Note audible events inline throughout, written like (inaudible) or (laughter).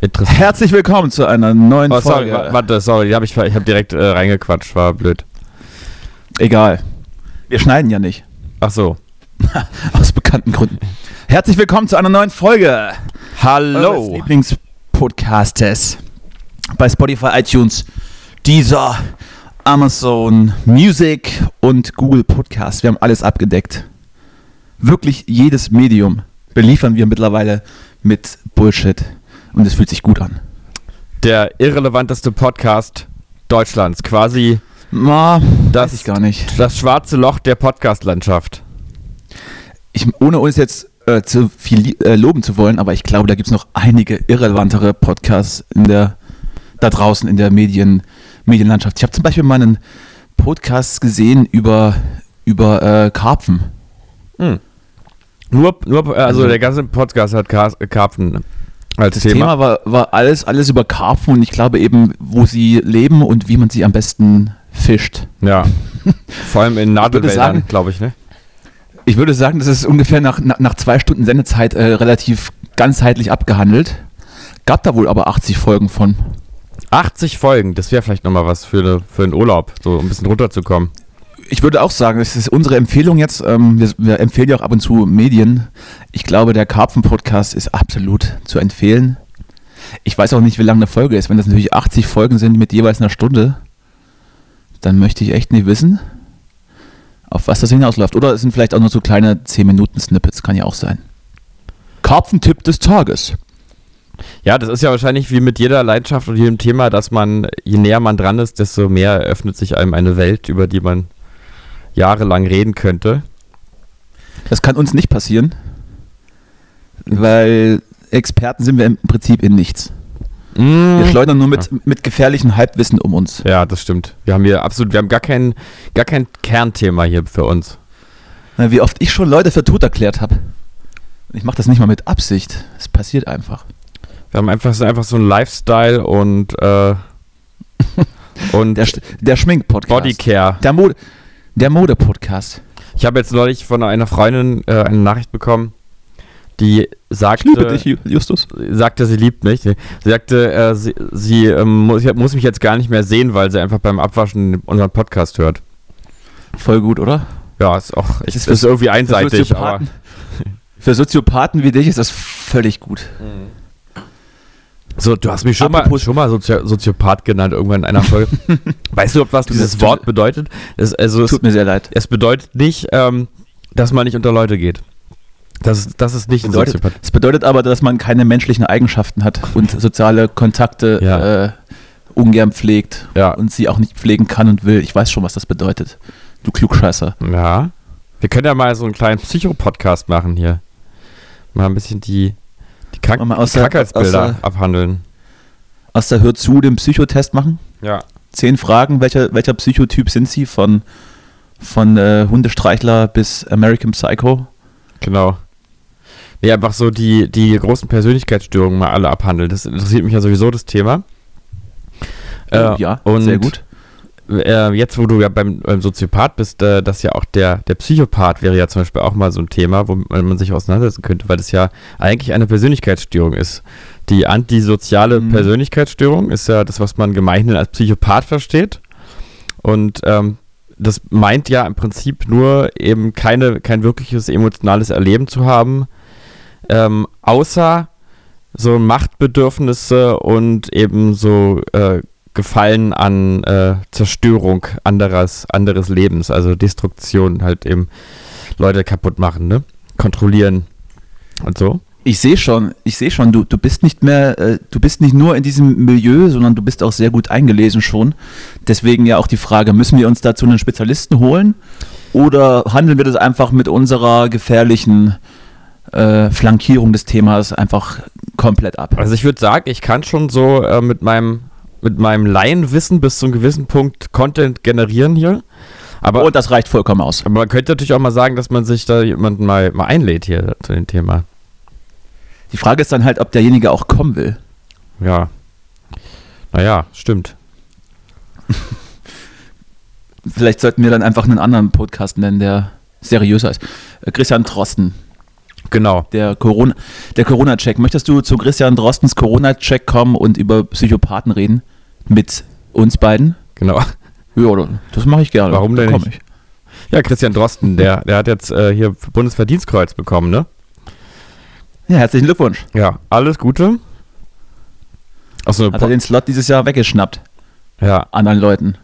Interessant. Herzlich willkommen zu einer neuen Oh, sorry, Folge. wa- warte, sorry, hab ich, ich habe direkt äh, reingequatscht, war blöd. Egal. Wir schneiden ja nicht. Ach so. (laughs) Aus bekannten Gründen. Herzlich willkommen zu einer neuen Folge. Hallo. Lieblingspodcastes. Bei Spotify, iTunes, Deezer, Amazon Music und Google Podcast. Wir haben alles abgedeckt. Wirklich jedes Medium beliefern wir mittlerweile mit Bullshit. Und es fühlt sich gut an. Der irrelevanteste Podcast Deutschlands, quasi Na, Das- weiß ich gar nicht. das schwarze Loch der Podcast-Landschaft. ich, ohne uns jetzt äh, zu viel äh, loben zu wollen, aber ich glaube, da gibt es noch einige irrelevantere Podcasts in der, da draußen in der Medien, Medienlandschaft. Ich habe zum Beispiel mal einen Podcast gesehen über, über äh, Karpfen. Hm. Nur, nur, also Also- der ganze Podcast hat Kar Karpfen als Das Thema. Thema, war, war alles, alles über Karpfen und ich glaube eben, wo sie leben und wie man sie am besten fischt. Ja. (laughs) Vor allem in Nadelwäldern, glaube ich, ne? Ich würde sagen, das ist ungefähr nach, nach, nach zwei Stunden Sendezeit äh, relativ ganzheitlich abgehandelt. Gab da wohl aber 80 Folgen von. 80 Folgen, das wäre vielleicht nochmal was für, eine, für einen Urlaub, so ein bisschen runterzukommen. Ich würde auch sagen, das ist unsere Empfehlung jetzt. Ähm, wir, wir empfehlen ja auch ab und zu Medien. Ich glaube, der Karpfen-Podcast ist absolut zu empfehlen. Ich weiß auch nicht, wie lang eine Folge ist. Wenn das natürlich 80 Folgen sind mit jeweils einer Stunde, dann möchte ich echt nicht wissen, auf was das hinausläuft. Oder es sind vielleicht auch nur so kleine 10-Minuten-Snippets, kann ja auch sein. Karpfentipp des Tages. Ja, das ist ja wahrscheinlich wie mit jeder Leidenschaft und jedem Thema, dass man, je näher man dran ist, desto mehr eröffnet sich einem eine Welt, über die man jahrelang reden könnte. Das kann uns nicht passieren, weil Experten sind wir im Prinzip in nichts. Wir schleudern nur mit, mit gefährlichem Halbwissen um uns. Ja, das stimmt. Wir haben hier absolut, wir haben gar kein, gar kein Kernthema hier für uns. Na, Wie oft ich schon Leute für tot erklärt habe. Ich mache das nicht mal mit Absicht. Es passiert einfach. Wir haben einfach, so- einfach so ein Lifestyle und, äh, (laughs) und Der, Sch- der Schmink-Podcast. Bodycare. Der, Mode, der Mode-Podcast. Ich habe jetzt neulich von einer Freundin äh, eine Nachricht bekommen, die Ich sagte, liebe dich, Ju- Justus. sagte, sie liebt mich. Sie sagte, äh, sie, sie ähm, muss, muss mich jetzt gar nicht mehr sehen, weil sie einfach beim Abwaschen unseren Podcast hört. Voll gut, oder? Ja, ist auch Es ist, ist ist irgendwie Für einseitig, aber Soziopathen, für Soziopathen wie dich ist das völlig gut. So, du hast mich schon mal, Apropos- schon mal Sozi Soziopath genannt irgendwann in einer Folge. (laughs) weißt du, was dieses Tut- Wort bedeutet? Es, also es, Tut mir sehr leid. es bedeutet nicht, ähm, dass man nicht unter Leute geht. Das, ist- das ist nicht ein Bedeutet, Soziopath. es bedeutet aber, dass man keine menschlichen Eigenschaften hat und soziale Kontakte Ja. äh, ungern pflegt Ja. und sie auch nicht pflegen kann und will. Ich weiß schon, was das bedeutet. Du Klugscheißer. Ja. Wir können ja mal so einen kleinen Psycho-Podcast machen hier. Mal ein bisschen die, die Krank Mal aus die der- Krankheitsbilder aus der- abhandeln. Aus der Hör zu den Psychotest machen. Ja. Zehn Fragen, welcher, welcher Psychotyp sind sie? Von, von äh, Hundestreichler bis American Psycho. Genau. Nee, einfach so die, die großen Persönlichkeitsstörungen mal alle abhandeln. Das interessiert mich ja sowieso, das Thema. Äh, ja, sehr gut. Äh, jetzt, wo du ja beim, beim Soziopath bist, äh, das ja auch der, der Psychopath wäre ja zum Beispiel auch mal so ein Thema, wo man sich auseinandersetzen könnte, weil das ja eigentlich eine Persönlichkeitsstörung ist. Die antisoziale Mhm. Persönlichkeitsstörung ist ja das, was man gemeinhin als Psychopath versteht. Und ähm, das meint ja im Prinzip nur eben keine, kein wirkliches emotionales Erleben zu haben, ähm, außer so Machtbedürfnisse und eben so äh, Gefallen an äh, Zerstörung anderes, anderes Lebens, also Destruktion, halt eben Leute kaputt machen, ne? Kontrollieren und so. Ich sehe schon, ich sehe schon, du, du bist nicht mehr, äh, du bist nicht nur in diesem Milieu, sondern du bist auch sehr gut eingelesen schon. Deswegen ja auch die Frage, müssen wir uns dazu einen Spezialisten holen oder handeln wir das einfach mit unserer gefährlichen äh, Flankierung des Themas einfach komplett ab? Also ich würde sagen, ich kann schon so äh, mit meinem mit meinem Laienwissen bis zu einem gewissen Punkt Content generieren hier. Aber, Und das reicht vollkommen aus. aber man könnte natürlich auch mal sagen, dass man sich da jemanden mal, mal einlädt hier zu dem Thema. Die Frage ist dann halt, ob derjenige auch kommen will. Ja. Naja, stimmt. (laughs) Vielleicht sollten wir dann einfach einen anderen Podcast nennen, der seriöser ist. Äh, Christian Drosten. Genau. Der Corona, der Corona-Check. Möchtest du zu Christian Drostens Corona-Check kommen und über Psychopathen reden? Mit uns beiden? Genau. Ja, das mache ich gerne. Warum denn nicht? Ja, Christian Drosten, der, der hat jetzt äh, hier Bundesverdienstkreuz bekommen, ne? Ich. Ja, herzlichen Glückwunsch. Ja, alles Gute. Achso, Hat er den Slot dieses Jahr weggeschnappt. ja. Anderen Leuten.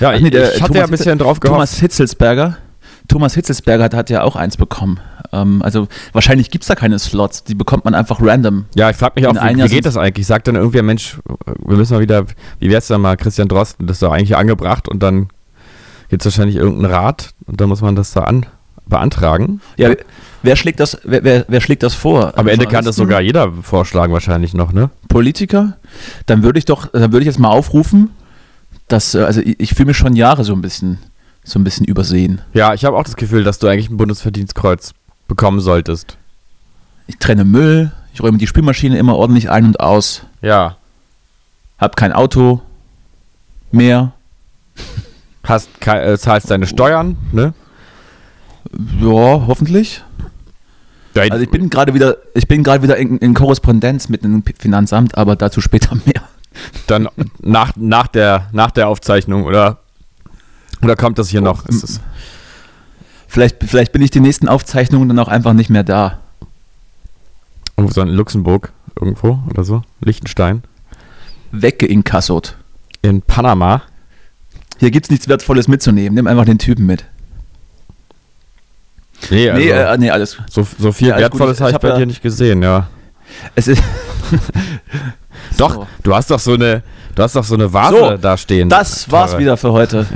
Ja, Ach ich, nee, der ich hatte Thomas ja ein bisschen drauf gehofft. Thomas Hitzelsberger. Thomas Hitzelsberger hat, hat ja auch eins bekommen. Ähm, also wahrscheinlich gibt es da keine Slots. Die bekommt man einfach random. Ja, ich frage mich auch, wie, wie geht das eigentlich? Sagt dann irgendwer, Mensch, wir müssen mal wieder, wie wär's denn mal, Christian Drosten, das ist doch eigentlich angebracht und dann gibt's wahrscheinlich irgendeinen Rat und dann muss man das da an, beantragen. Ja, wer schlägt das, wer, wer, wer schlägt das vor? Am Ende kann das sogar jeder vorschlagen wahrscheinlich noch, ne? Politiker? Dann würde ich doch, dann würde ich jetzt mal aufrufen, dass, äh, also ich, ich fühle mich schon Jahre so ein bisschen, so ein bisschen übersehen. Ja, ich habe auch das Gefühl, dass du eigentlich ein Bundesverdienstkreuz bekommen solltest. Ich trenne Müll, ich räume die Spülmaschine immer ordentlich ein und aus, Ja. hab kein Auto mehr. Hast, äh, zahlst deine Steuern, ne? Ja, hoffentlich. Also ich bin gerade wieder, ich bin gerade wieder in, in Korrespondenz mit dem Finanzamt, aber dazu später (laughs) mehr. dann nach, nach, der, nach der Aufzeichnung oder, oder kommt das hier noch? Ist es, Vielleicht, vielleicht bin ich die nächsten Aufzeichnungen dann auch einfach nicht mehr da. irgendwo so in Luxemburg irgendwo oder so? Liechtenstein? Weggeinkassot. In Panama? Hier gibt's nichts Wertvolles mitzunehmen. Nimm einfach den Typen mit. Nee, also, nee, äh, nee, alles. so, so viel Ja. Wertvolles habe ich hab bei ja- dir nicht gesehen, ja. Es ist. Doch, So. du hast doch so eine, du hast doch so eine Vase So, da stehen. Das war's Teure. wieder für heute.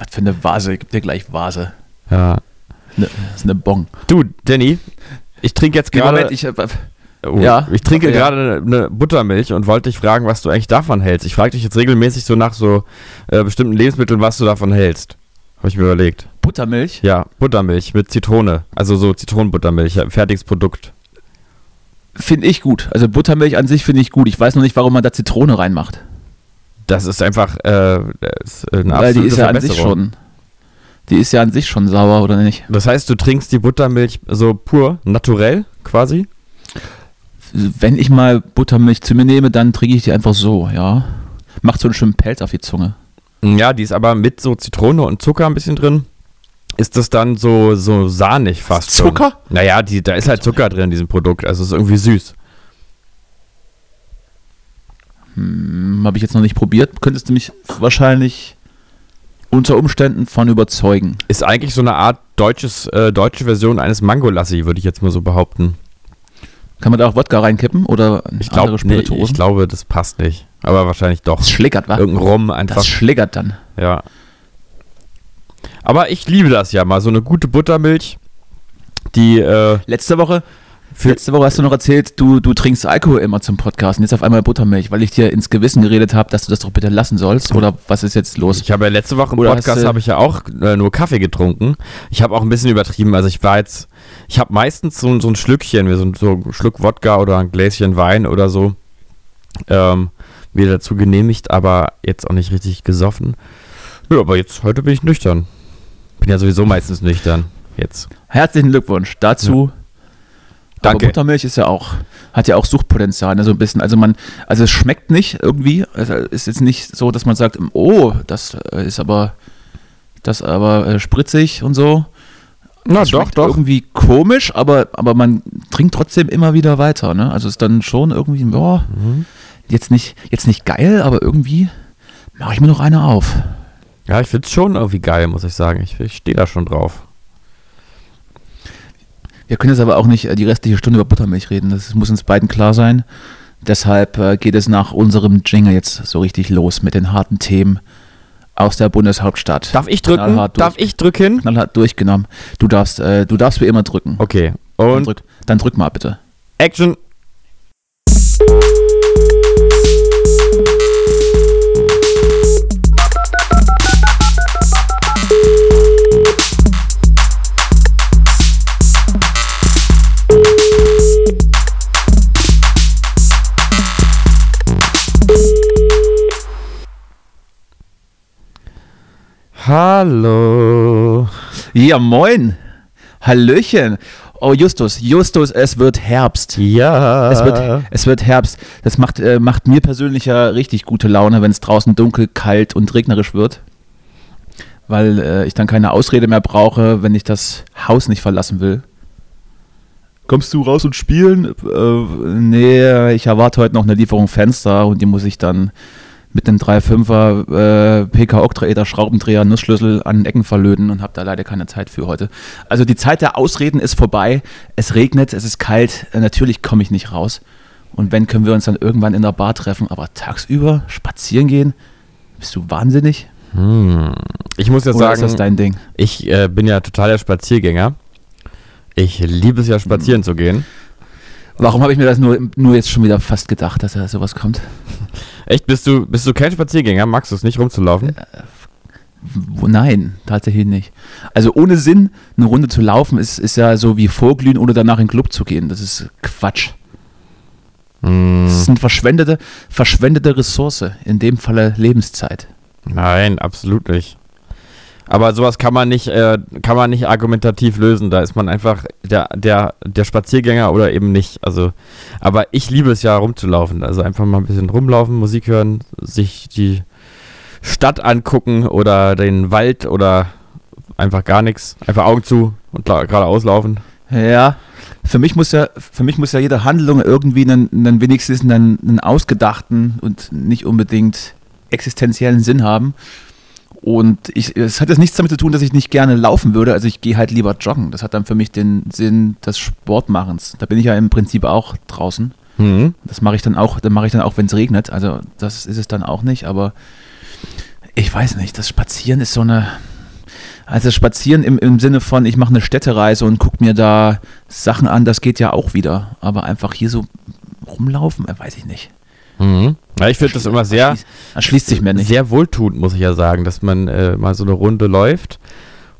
Was für eine Vase? Ich geb dir gleich Vase. Ja. Ne, das ist eine Bon. Du, Danny, ich trinke jetzt gerade, Moment, ich, äh, oh, ja, ich trinke okay, ja. gerade eine Buttermilch und wollte dich fragen, was du eigentlich davon hältst. Ich frage dich jetzt regelmäßig so nach so äh, bestimmten Lebensmitteln, was du davon hältst. Habe ich mir überlegt. Buttermilch. Ja, Buttermilch mit Zitrone. Also so Zitronenbuttermilch, ja, fertiges Produkt. Finde ich gut. Also Buttermilch an sich finde ich gut. Ich weiß noch nicht, warum man da Zitrone reinmacht. Das ist einfach äh, das ist eine Weil die ist ja an sich schon. Die ist ja an sich schon sauer, oder nicht? Das heißt, du trinkst die Buttermilch so pur, naturell quasi? Wenn ich mal Buttermilch zu mir nehme, dann trinke ich die einfach so, ja. Macht so einen schönen Pelz auf die Zunge. Ja, die ist aber mit so Zitrone und Zucker ein bisschen drin. Ist das dann so, so sahnig fast schon? Zucker? Naja, die, da ist halt Zucker drin in diesem Produkt. Also es ist irgendwie süß. Hm, Habe ich jetzt noch nicht probiert. Könntest du mich wahrscheinlich unter Umständen von überzeugen. Ist eigentlich so eine Art deutsches, äh, deutsche Version eines Mangolassi, würde ich jetzt mal so behaupten. Kann man da auch Wodka reinkippen oder Ich, glaub, andere nee, Spirituosen? ich glaube, das passt nicht. Aber wahrscheinlich doch. das schlägert, wa? Irgendein Rum einfach. Das schlägert dann. Ja. Aber ich liebe das ja mal. So eine gute Buttermilch, die äh, Letzte Woche, für, letzte Woche hast du noch erzählt, du, du trinkst Alkohol immer zum Podcast und jetzt auf einmal Buttermilch, weil ich dir ins Gewissen geredet habe, dass du das doch bitte lassen sollst. Oder was ist jetzt los? Ich habe ja letzte Woche im Oder Podcast habe ich ja auch äh, nur Kaffee getrunken. Ich habe auch ein bisschen übertrieben. Also ich war jetzt, ich habe meistens so, so ein Schlückchen, so, ein- so ein Schluck Wodka oder ein Gläschen Wein oder so ähm, mir dazu genehmigt, aber jetzt auch nicht richtig gesoffen. Ja, aber jetzt heute bin ich nüchtern. Bin ja sowieso meistens nüchtern. Jetzt. Herzlichen Glückwunsch dazu. Danke. Aber Buttermilch ist ja auch, hat ja auch Suchtpotenzial, ne, so ein bisschen. Also man, also es schmeckt nicht irgendwie. Also es ist jetzt nicht so, dass man sagt, oh, das äh, ist aber, das aber äh, spritzig und so. Na Es schmeckt Irgendwie komisch, aber, aber man trinkt trotzdem immer wieder weiter, ne? Also es ist dann schon irgendwie, boah, Mhm. jetzt nicht, jetzt nicht geil, aber irgendwie mache ich mir noch eine auf. Ja, ich finde es schon irgendwie geil, muss ich sagen. Ich, ich stehe da schon drauf. Wir können jetzt aber auch nicht äh, die restliche Stunde über Buttermilch reden. Das muss uns beiden klar sein. Deshalb äh, geht es nach unserem Jingle jetzt so richtig los mit den harten Themen aus der Bundeshauptstadt. Darf ich drücken? Durch- Darf ich drücken? Knallhart durchgenommen. Du darfst, äh, du darfst wie immer drücken. Okay. Dann Und drück, dann drück mal bitte. Action. Hallo. Ja, moin. Hallöchen. Oh, Justus, Justus, es wird Herbst. Ja. Es wird, es wird Herbst. Das macht, äh, macht mir persönlich ja richtig gute Laune, wenn es draußen dunkel, kalt und regnerisch wird. Weil äh, ich dann keine Ausrede mehr brauche, wenn ich das Haus nicht verlassen will. Kommst du raus und spielen? Äh, nee, ich erwarte heute noch eine Lieferung Fenster und die muss ich dann mit einem 3.5er äh, PK-Oktaeder Schraubendreher Nussschlüssel an den Ecken verlöten und habe da leider keine Zeit für heute. Also die Zeit der Ausreden ist vorbei. Es regnet, es ist kalt. Äh, natürlich komme ich nicht raus. Und wenn, können wir uns dann irgendwann in der Bar treffen. Aber tagsüber spazieren gehen? Bist du wahnsinnig? Hm. Ich muss ja Oder sagen, ist das dein Ding? ich äh, bin ja totaler Spaziergänger. Ich liebe es ja, spazieren zu gehen. Warum habe ich mir das nur, nur jetzt schon wieder fast gedacht, dass da sowas kommt? (laughs) Echt, bist du, bist du kein Spaziergänger? Magst du es nicht rumzulaufen? Wo, nein, tatsächlich nicht. Also ohne Sinn, eine Runde zu laufen, ist, ist ja so wie vorglühen, ohne danach in den Club zu gehen. Das ist Quatsch. Hm, Das ist eine verschwendete, verschwendete Ressource, in dem Falle Lebenszeit. nein, absolut nicht. Aber sowas kann man nicht, äh, kann man nicht argumentativ lösen. Da ist man einfach der, der, der Spaziergänger oder eben nicht. Also, aber ich liebe es ja rumzulaufen. Also einfach mal ein bisschen rumlaufen, Musik hören, sich die Stadt angucken oder den Wald oder einfach gar nichts. Einfach Augen zu und geradeaus laufen. Ja, für mich muss ja, für mich muss ja jede Handlung irgendwie einen, einen wenigstens einen, einen ausgedachten und nicht unbedingt existenziellen Sinn haben. Und ich, es hat jetzt nichts damit zu tun, dass ich nicht gerne laufen würde. Also ich gehe halt lieber joggen. Das hat dann für mich den Sinn des Sportmachens. Da bin ich ja im Prinzip auch draußen. Mhm. Das mache ich dann auch, dann mache ich dann auch, wenn es regnet. Also das ist es dann auch nicht, aber ich weiß nicht, das Spazieren ist so eine. Also Spazieren im, im Sinne von, ich mache eine Städtereise und gucke mir da Sachen an, das geht ja auch wieder. Aber einfach hier so rumlaufen, weiß ich nicht. Mhm. Ja, ich finde das immer sehr, Erschließt, sich mir nicht. sehr wohltuend, muss ich ja sagen, dass man äh, mal so eine Runde läuft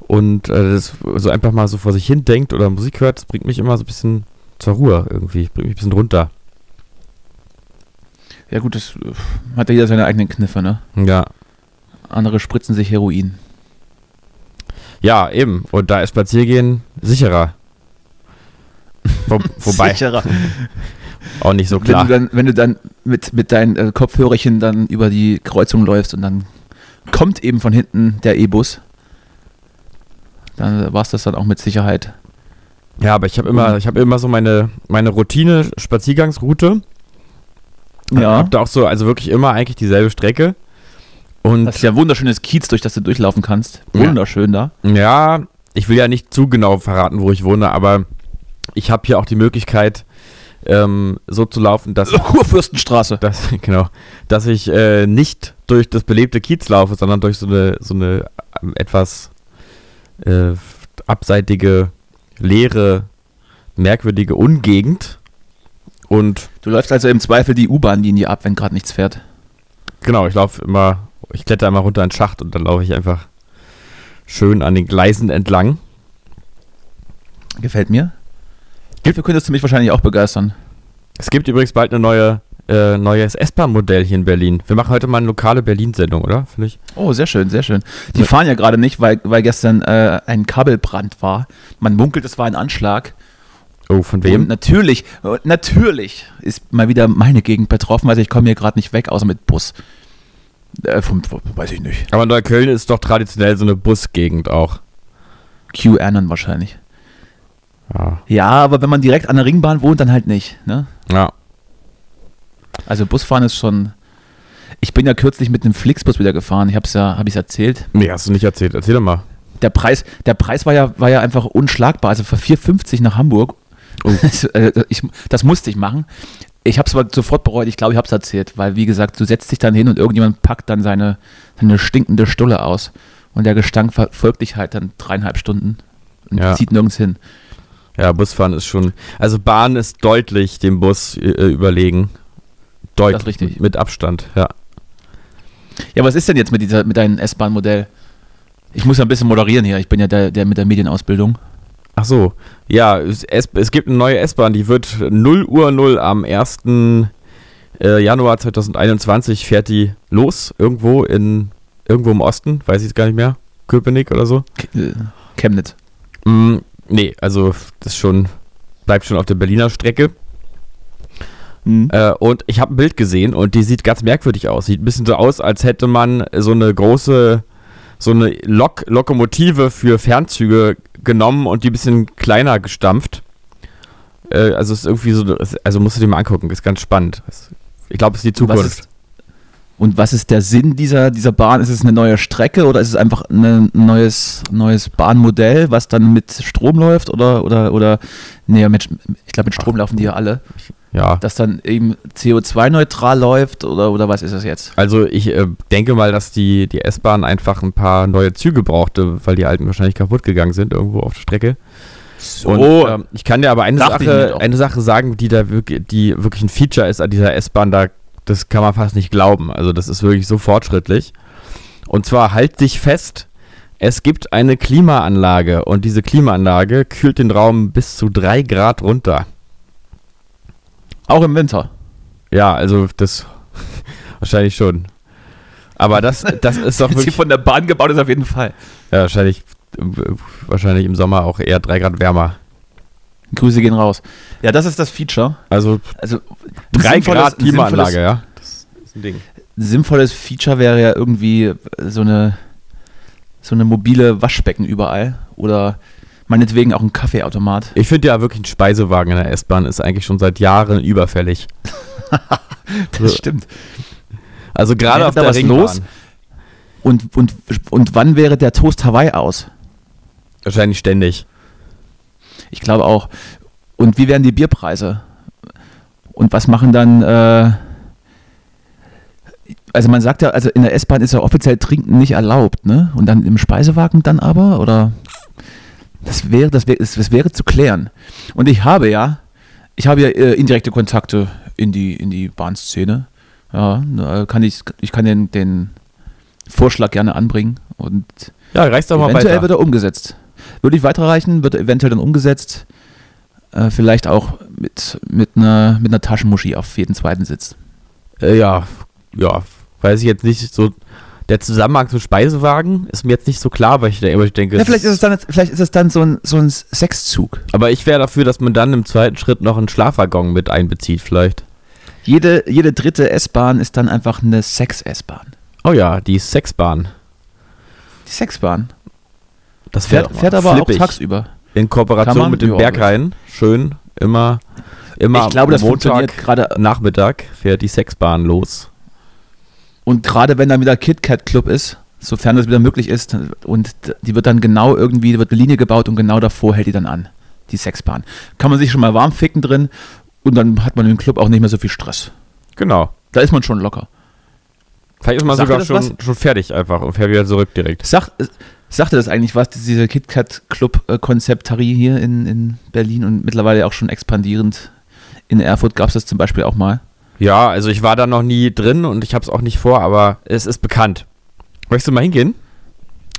und äh, das so einfach mal so vor sich hin denkt oder Musik hört. Das bringt mich immer so ein bisschen zur Ruhe irgendwie, bringt mich ein bisschen runter. Ja gut, das äh, hat ja jeder seine eigenen Kniffe, ne? Ja. Andere spritzen sich Heroin. Ja, eben. Und da ist Spaziergehen sicherer. Wo, (laughs) wobei, Sicherer. Auch nicht so Wenn klar. du dann, wenn du dann mit, mit deinen äh, Kopfhörerchen dann über die Kreuzung läufst und dann kommt eben von hinten der E-Bus, dann war es das dann auch mit Sicherheit. Ja, aber ich habe immer, ich habe immer so meine, meine Routine Spaziergangsroute. Hab da auch so, also wirklich immer eigentlich dieselbe Strecke. Und Das ist ja ein wunderschönes Kiez, durch das du durchlaufen kannst. Ja. Wunderschön da. Ja, ich will ja nicht zu genau verraten, wo ich wohne, aber ich habe hier auch die Möglichkeit, ähm, so zu laufen, dass, (laughs) Kurfürstenstraße. dass, genau, dass ich äh, nicht durch das belebte Kiez laufe, sondern durch so eine, so eine ähm, etwas äh, abseitige, leere, merkwürdige Ungegend. Und Du läufst also im Zweifel die U-Bahn-Linie ab, wenn gerade nichts fährt. genau, ich laufe immer, ich kletter immer runter in den Schacht und dann laufe ich einfach schön an den Gleisen entlang. Gefällt mir. Dafür könntest du mich wahrscheinlich auch begeistern. Es gibt übrigens bald eine neue, äh, neues S-Bahn-Modell hier in Berlin. Wir machen heute mal eine lokale Berlin-Sendung, oder? Finde ich. Oh, sehr schön, sehr schön. Die Ja. fahren ja gerade nicht, weil, weil gestern äh, ein Kabelbrand war. Man munkelt, es war ein Anschlag. Oh, von Und wem? natürlich, äh, natürlich ist mal wieder meine Gegend betroffen. Also ich komme hier gerade nicht weg, außer mit Bus. Äh, vom, weiß ich nicht. Aber Neukölln ist doch traditionell so eine Busgegend auch. QAnon wahrscheinlich. Ja. Ja, aber wenn man direkt an der Ringbahn wohnt, dann halt nicht. Ne? ja. Also Busfahren ist schon. Ich bin ja kürzlich mit einem Flixbus wieder gefahren. Ich habe es ja, habe ich erzählt. Nee, hast du nicht erzählt. Erzähl doch mal. Der Preis, der Preis war ja, war ja einfach unschlagbar. Also für 4,50 nach Hamburg. Oh. (laughs) Das, äh, ich, das musste ich machen. Ich habe es aber sofort bereut. Ich glaube, ich habe es erzählt, weil wie gesagt, du setzt dich dann hin und irgendjemand packt dann seine, seine stinkende Stulle aus und der Gestank verfolgt dich halt dann dreieinhalb Stunden und Ja. zieht nirgends hin. Ja, Busfahren ist schon. Also Bahn ist deutlich dem Bus äh, überlegen. Deutlich. Richtig. Mit, Abstand, ja. Ja, was ist denn jetzt mit dieser, mit deinem S-Bahn-Modell? Ich muss ja ein bisschen moderieren hier. Ich bin ja der, der mit der Medienausbildung. Ach so. Ja, es, es, es gibt eine neue S-Bahn, die wird 0 Uhr 0 am 1. Äh, Januar 2021 fährt die los. Irgendwo in irgendwo im Osten, weiß ich jetzt gar nicht mehr. Köpenick oder so. Äh, Chemnitz. Nee, also das schon, bleibt schon auf der Berliner Strecke. Hm. Äh, und ich habe ein Bild gesehen und die sieht ganz merkwürdig aus. Sieht ein bisschen so aus, als hätte man so eine große, so eine Lok Lokomotive für Fernzüge genommen und die ein bisschen kleiner gestampft. Äh, also ist irgendwie so, also musst du dir mal angucken, ist ganz spannend. Ich glaube, es ist die Zukunft. Und was ist der Sinn dieser, dieser Bahn? Ist es eine neue Strecke oder ist es einfach ein neues, neues Bahnmodell, was dann mit Strom läuft? Oder, oder, oder nee, mit, ich glaube, mit Strom laufen die ja alle. Ja. Das dann eben CO2-neutral läuft oder, oder was ist das jetzt? Also ich äh, denke mal, dass die, die S-Bahn einfach ein paar neue Züge brauchte, weil die alten wahrscheinlich kaputt gegangen sind irgendwo auf der Strecke. So, Und ähm, ich kann dir aber eine Sache, eine Sache sagen, die da wirklich, die wirklich ein Feature ist an dieser S-Bahn, da, das kann man fast nicht glauben. Also das ist wirklich so fortschrittlich. Und zwar halt dich fest, es gibt eine Klimaanlage und diese Klimaanlage kühlt den Raum bis zu drei Grad runter. auch im Winter. Ja, also das (laughs) wahrscheinlich schon. Aber das, das ist doch (laughs) wirklich von der Bahn gebaut ist auf jeden Fall. ja, wahrscheinlich, wahrscheinlich im Sommer auch eher drei Grad wärmer. Grüße gehen raus. Ja, das ist das Feature. Also Also drei sinnvolles- Grad Klimaanlage, ja. Das ist ein Ding. Sinnvolles Feature wäre ja irgendwie so eine, so eine mobile Waschbecken überall oder meinetwegen auch ein Kaffeeautomat. Ich finde ja wirklich ein Speisewagen in der S-Bahn ist eigentlich schon seit Jahren überfällig. (laughs) Das stimmt. Also gerade auf da der was Ringbahn. los? Und, und, und wann wäre der Toast Hawaii aus? Wahrscheinlich ständig. Ich glaube auch. Und wie wären die Bierpreise? Und was machen dann, äh, also man sagt ja, also in der S-Bahn ist ja offiziell Trinken nicht erlaubt, ne? Und dann im Speisewagen dann aber, oder? Das wäre, das wäre, das wäre zu klären. Und ich habe ja, ich habe ja äh, indirekte Kontakte in die, in die Bahnszene. Ja, kann ich, ich kann den, den Vorschlag gerne anbringen und Ja, reicht doch mal eventuell weiter. wird er umgesetzt. Würde ich weiterreichen, wird eventuell dann umgesetzt. Äh, vielleicht auch mit, mit, einer, mit einer Taschenmuschi auf jeden zweiten Sitz. Äh, ja, ja, weiß ich jetzt nicht so. Der Zusammenhang zum Speisewagen ist mir jetzt nicht so klar, aber ich, aber ich denke. Ja, vielleicht, ist es dann, vielleicht ist es dann so ein, so ein Sechszug. aber ich wäre dafür, dass man dann im zweiten Schritt noch einen Schlafwaggon mit einbezieht, vielleicht. Jede, jede dritte S-Bahn ist dann einfach eine Sex-S-Bahn. Oh ja, die Sexbahn. Die Sexbahn. Das Fährt, fährt aber flippig. auch tagsüber. In Kooperation man? mit dem Berghain. Schön. Immer, immer ich glaube, das Montag, funktioniert gerade. Nachmittag fährt die Sexbahn los. Und gerade wenn dann wieder KitKat Club ist, sofern das wieder möglich ist, und die wird dann genau irgendwie, wird eine Linie gebaut und genau davor hält die dann an. Die Sexbahn. Kann man sich schon mal warm ficken drin und dann hat man im Club auch nicht mehr so viel Stress. Genau. Da ist man schon locker. Vielleicht ist man Sagt sogar schon, schon fertig einfach und fährt wieder zurück direkt. Sag, sagte das eigentlich was, diese KitKat Club äh, hier in, in Berlin und mittlerweile auch schon expandierend. In Erfurt gab es das zum Beispiel auch mal. Ja, also ich war da noch nie drin und ich habe es auch nicht vor, aber es ist bekannt. Möchtest du mal hingehen?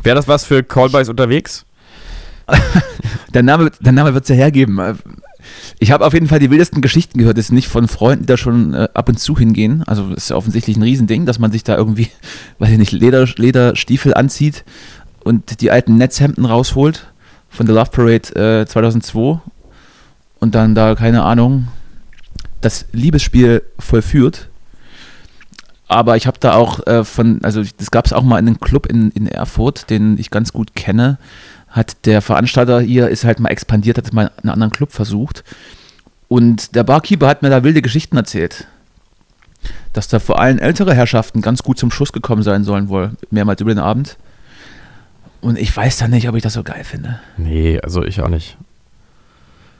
Wäre das was für Callboys unterwegs? Der Name, der Name wird es ja hergeben. Ich habe auf jeden Fall die wildesten Geschichten gehört. Das ist nicht von Freunden, die da schon äh, ab und zu hingehen. Also ist ja offensichtlich ein Riesending, dass man sich da irgendwie, (laughs) weiß ich nicht, Leder, Lederstiefel anzieht und die alten Netzhemden rausholt von der Love Parade äh, 2002 und dann da, keine Ahnung, das Liebesspiel vollführt. Aber ich habe da auch äh, von, also das gab es auch mal in einem Club in, in Erfurt, den ich ganz gut kenne, hat der Veranstalter hier, ist halt mal expandiert, hat mal einen anderen Club versucht. Und der Barkeeper hat mir da wilde Geschichten erzählt. Dass da vor allem ältere Herrschaften ganz gut zum Schuss gekommen sein sollen, wohl mehrmals über den Abend. Und ich weiß da nicht, ob ich das so geil finde. Nee, also ich auch nicht.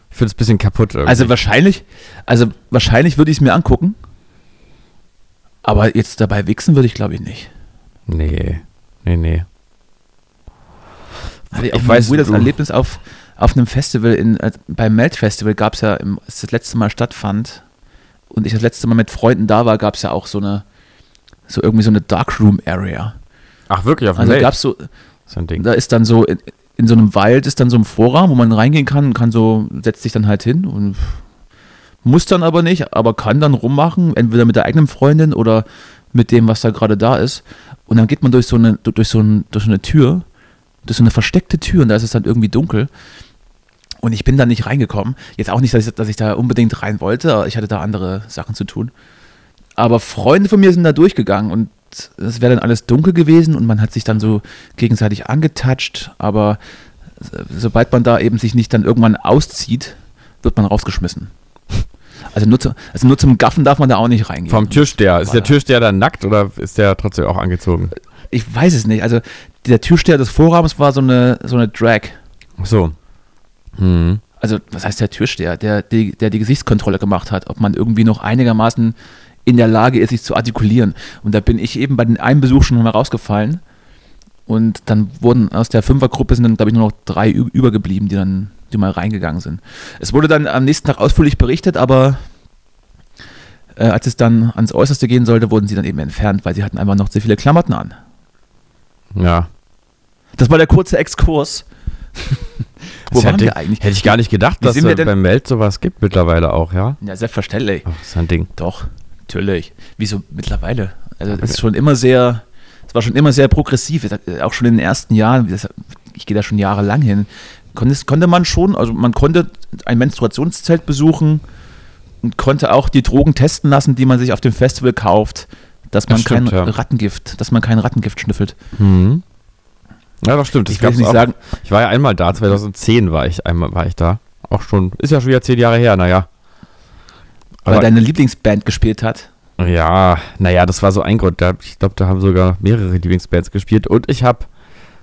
Ich finde es ein bisschen kaputt irgendwie. Also wahrscheinlich, also wahrscheinlich würde ich es mir angucken. Aber jetzt dabei wichsen würde ich glaube ich nicht. nee, nee, nee. Hatte ich weiß, ein weirdes du- Erlebnis auf, auf einem Festival, in, äh, beim Melt Festival gab es ja, im, als das letzte Mal stattfand und ich das letzte Mal mit Freunden da war, gab es ja auch so eine, so irgendwie so eine Darkroom Area. Ach, wirklich auf dem Also gab es so, so ein Ding. da ist dann so, in, in so einem Wald ist dann so ein Vorraum, wo man reingehen kann, kann so, setzt sich dann halt hin und muss dann aber nicht, aber kann dann rummachen, entweder mit der eigenen Freundin oder mit dem, was da gerade da ist. Und dann geht man durch so eine, durch so, ein, durch eine Tür, durch so eine versteckte Tür und da ist es dann irgendwie dunkel. Und ich bin da nicht reingekommen. Jetzt auch nicht, dass ich, dass ich da unbedingt rein wollte. Ich hatte da andere Sachen zu tun. Aber Freunde von mir sind da durchgegangen und es wäre dann alles dunkel gewesen und man hat sich dann so gegenseitig angetatscht. Aber sobald man da eben sich nicht dann irgendwann auszieht, wird man rausgeschmissen. Also nur, zu, also nur zum Gaffen darf man da auch nicht reingehen. Vom Türsteher. Ist der Türsteher dann nackt oder ist der trotzdem auch angezogen? Ich weiß es nicht. Also der Türsteher des Vorrahmens war so eine, so eine Drag. Ach so. Hm. Also was heißt der Türsteher? Der, die, der die Gesichtskontrolle gemacht hat, ob man irgendwie noch einigermaßen in der Lage ist, sich zu artikulieren. Und da bin ich eben bei den einen Besuch schon mal rausgefallen. Und dann wurden aus der Fünfergruppe sind dann, glaube ich, nur noch drei übergeblieben, die dann die mal reingegangen sind. Es wurde dann am nächsten Tag ausführlich berichtet, aber äh, als es dann ans Äußerste gehen sollte, wurden sie dann eben entfernt, weil sie hatten einfach noch zu viele Klamotten an. Ja. Das war der kurze Exkurs. (laughs) Wo waren hätte, wir eigentlich? Hätte ich gar nicht gedacht, Wie dass es beim Meld sowas gibt mittlerweile auch, ja? Ja, selbstverständlich. Ach, ist ein Ding. Doch, natürlich. Wieso mittlerweile? Also es ist schon immer sehr, es war schon immer sehr progressiv, auch schon in den ersten Jahren, ich gehe da schon jahrelang hin, konnte, konnte man schon, also man konnte ein Menstruationszelt besuchen und konnte auch die Drogen testen lassen, die man sich auf dem Festival kauft, dass man das stimmt, kein ja. Rattengift, dass man kein Rattengift schnüffelt. Mhm. Ja, das stimmt. Das ich will nicht auch. sagen. Ich war ja einmal da, 2010 war ich einmal war ich da. Auch schon, ist ja schon wieder zehn Jahre her, naja. Weil deine Lieblingsband gespielt hat. Ja, naja, das war so ein Grund. ich glaube, da haben sogar mehrere Lieblingsbands gespielt. Und ich habe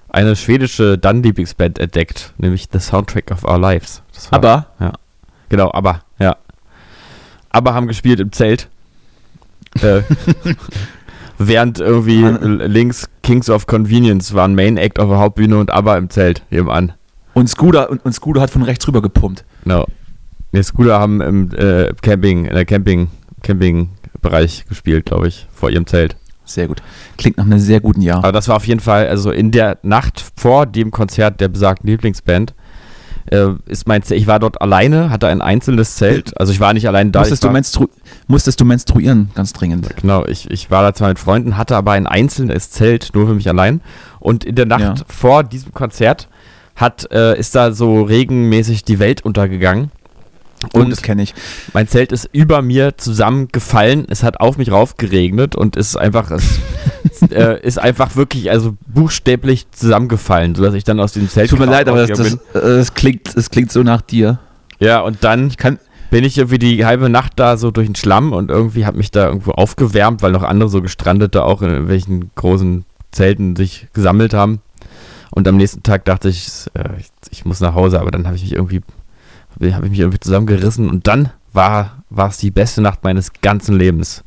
eine schwedische Dann-Lieblingsband entdeckt, nämlich The Soundtrack of Our Lives. War, aber? Ja. Genau, aber, ja. Aber haben gespielt im Zelt. äh, (laughs) während irgendwie links Kings of Convenience waren Main Act auf der Hauptbühne und aber im Zelt nebenan. Und Scooter, und, und Scooter hat von rechts rüber gepumpt. Genau. Nee, Scooter haben im äh, Camping, in der Camping, Campingbereich gespielt, glaube ich, vor ihrem Zelt. Sehr gut. Klingt nach einem sehr guten Jahr. Aber das war auf jeden Fall, also in der Nacht vor dem Konzert der besagten Lieblingsband, äh, ist mein Zelt, ich war dort alleine, hatte ein einzelnes Zelt. Also ich war nicht allein da. Musstest, du, menstru musstest du menstruieren, ganz dringend. Genau, ich, ich war da zwar mit Freunden, hatte aber ein einzelnes Zelt, nur für mich allein. Und in der Nacht ja. vor diesem Konzert hat, äh, ist da so regenmäßig die Welt untergegangen. Und das kenne ich. Mein Zelt ist über mir zusammengefallen. Es hat auf mich rauf geregnet und ist einfach, es (laughs) äh, ist einfach wirklich, also buchstäblich zusammengefallen, sodass ich dann aus dem Zelt. Tut mir leid, aber das, das, äh, das, klingt, das klingt so nach dir. Ja, und dann ich kann, bin ich irgendwie die halbe Nacht da so durch den Schlamm und irgendwie hat mich da irgendwo aufgewärmt, weil noch andere so Gestrandete auch in irgendwelchen großen Zelten sich gesammelt haben. Und am nächsten Tag dachte ich, äh, ich, ich muss nach Hause, aber dann habe ich mich irgendwie habe ich mich irgendwie zusammengerissen und dann war, es die beste Nacht meines ganzen Lebens.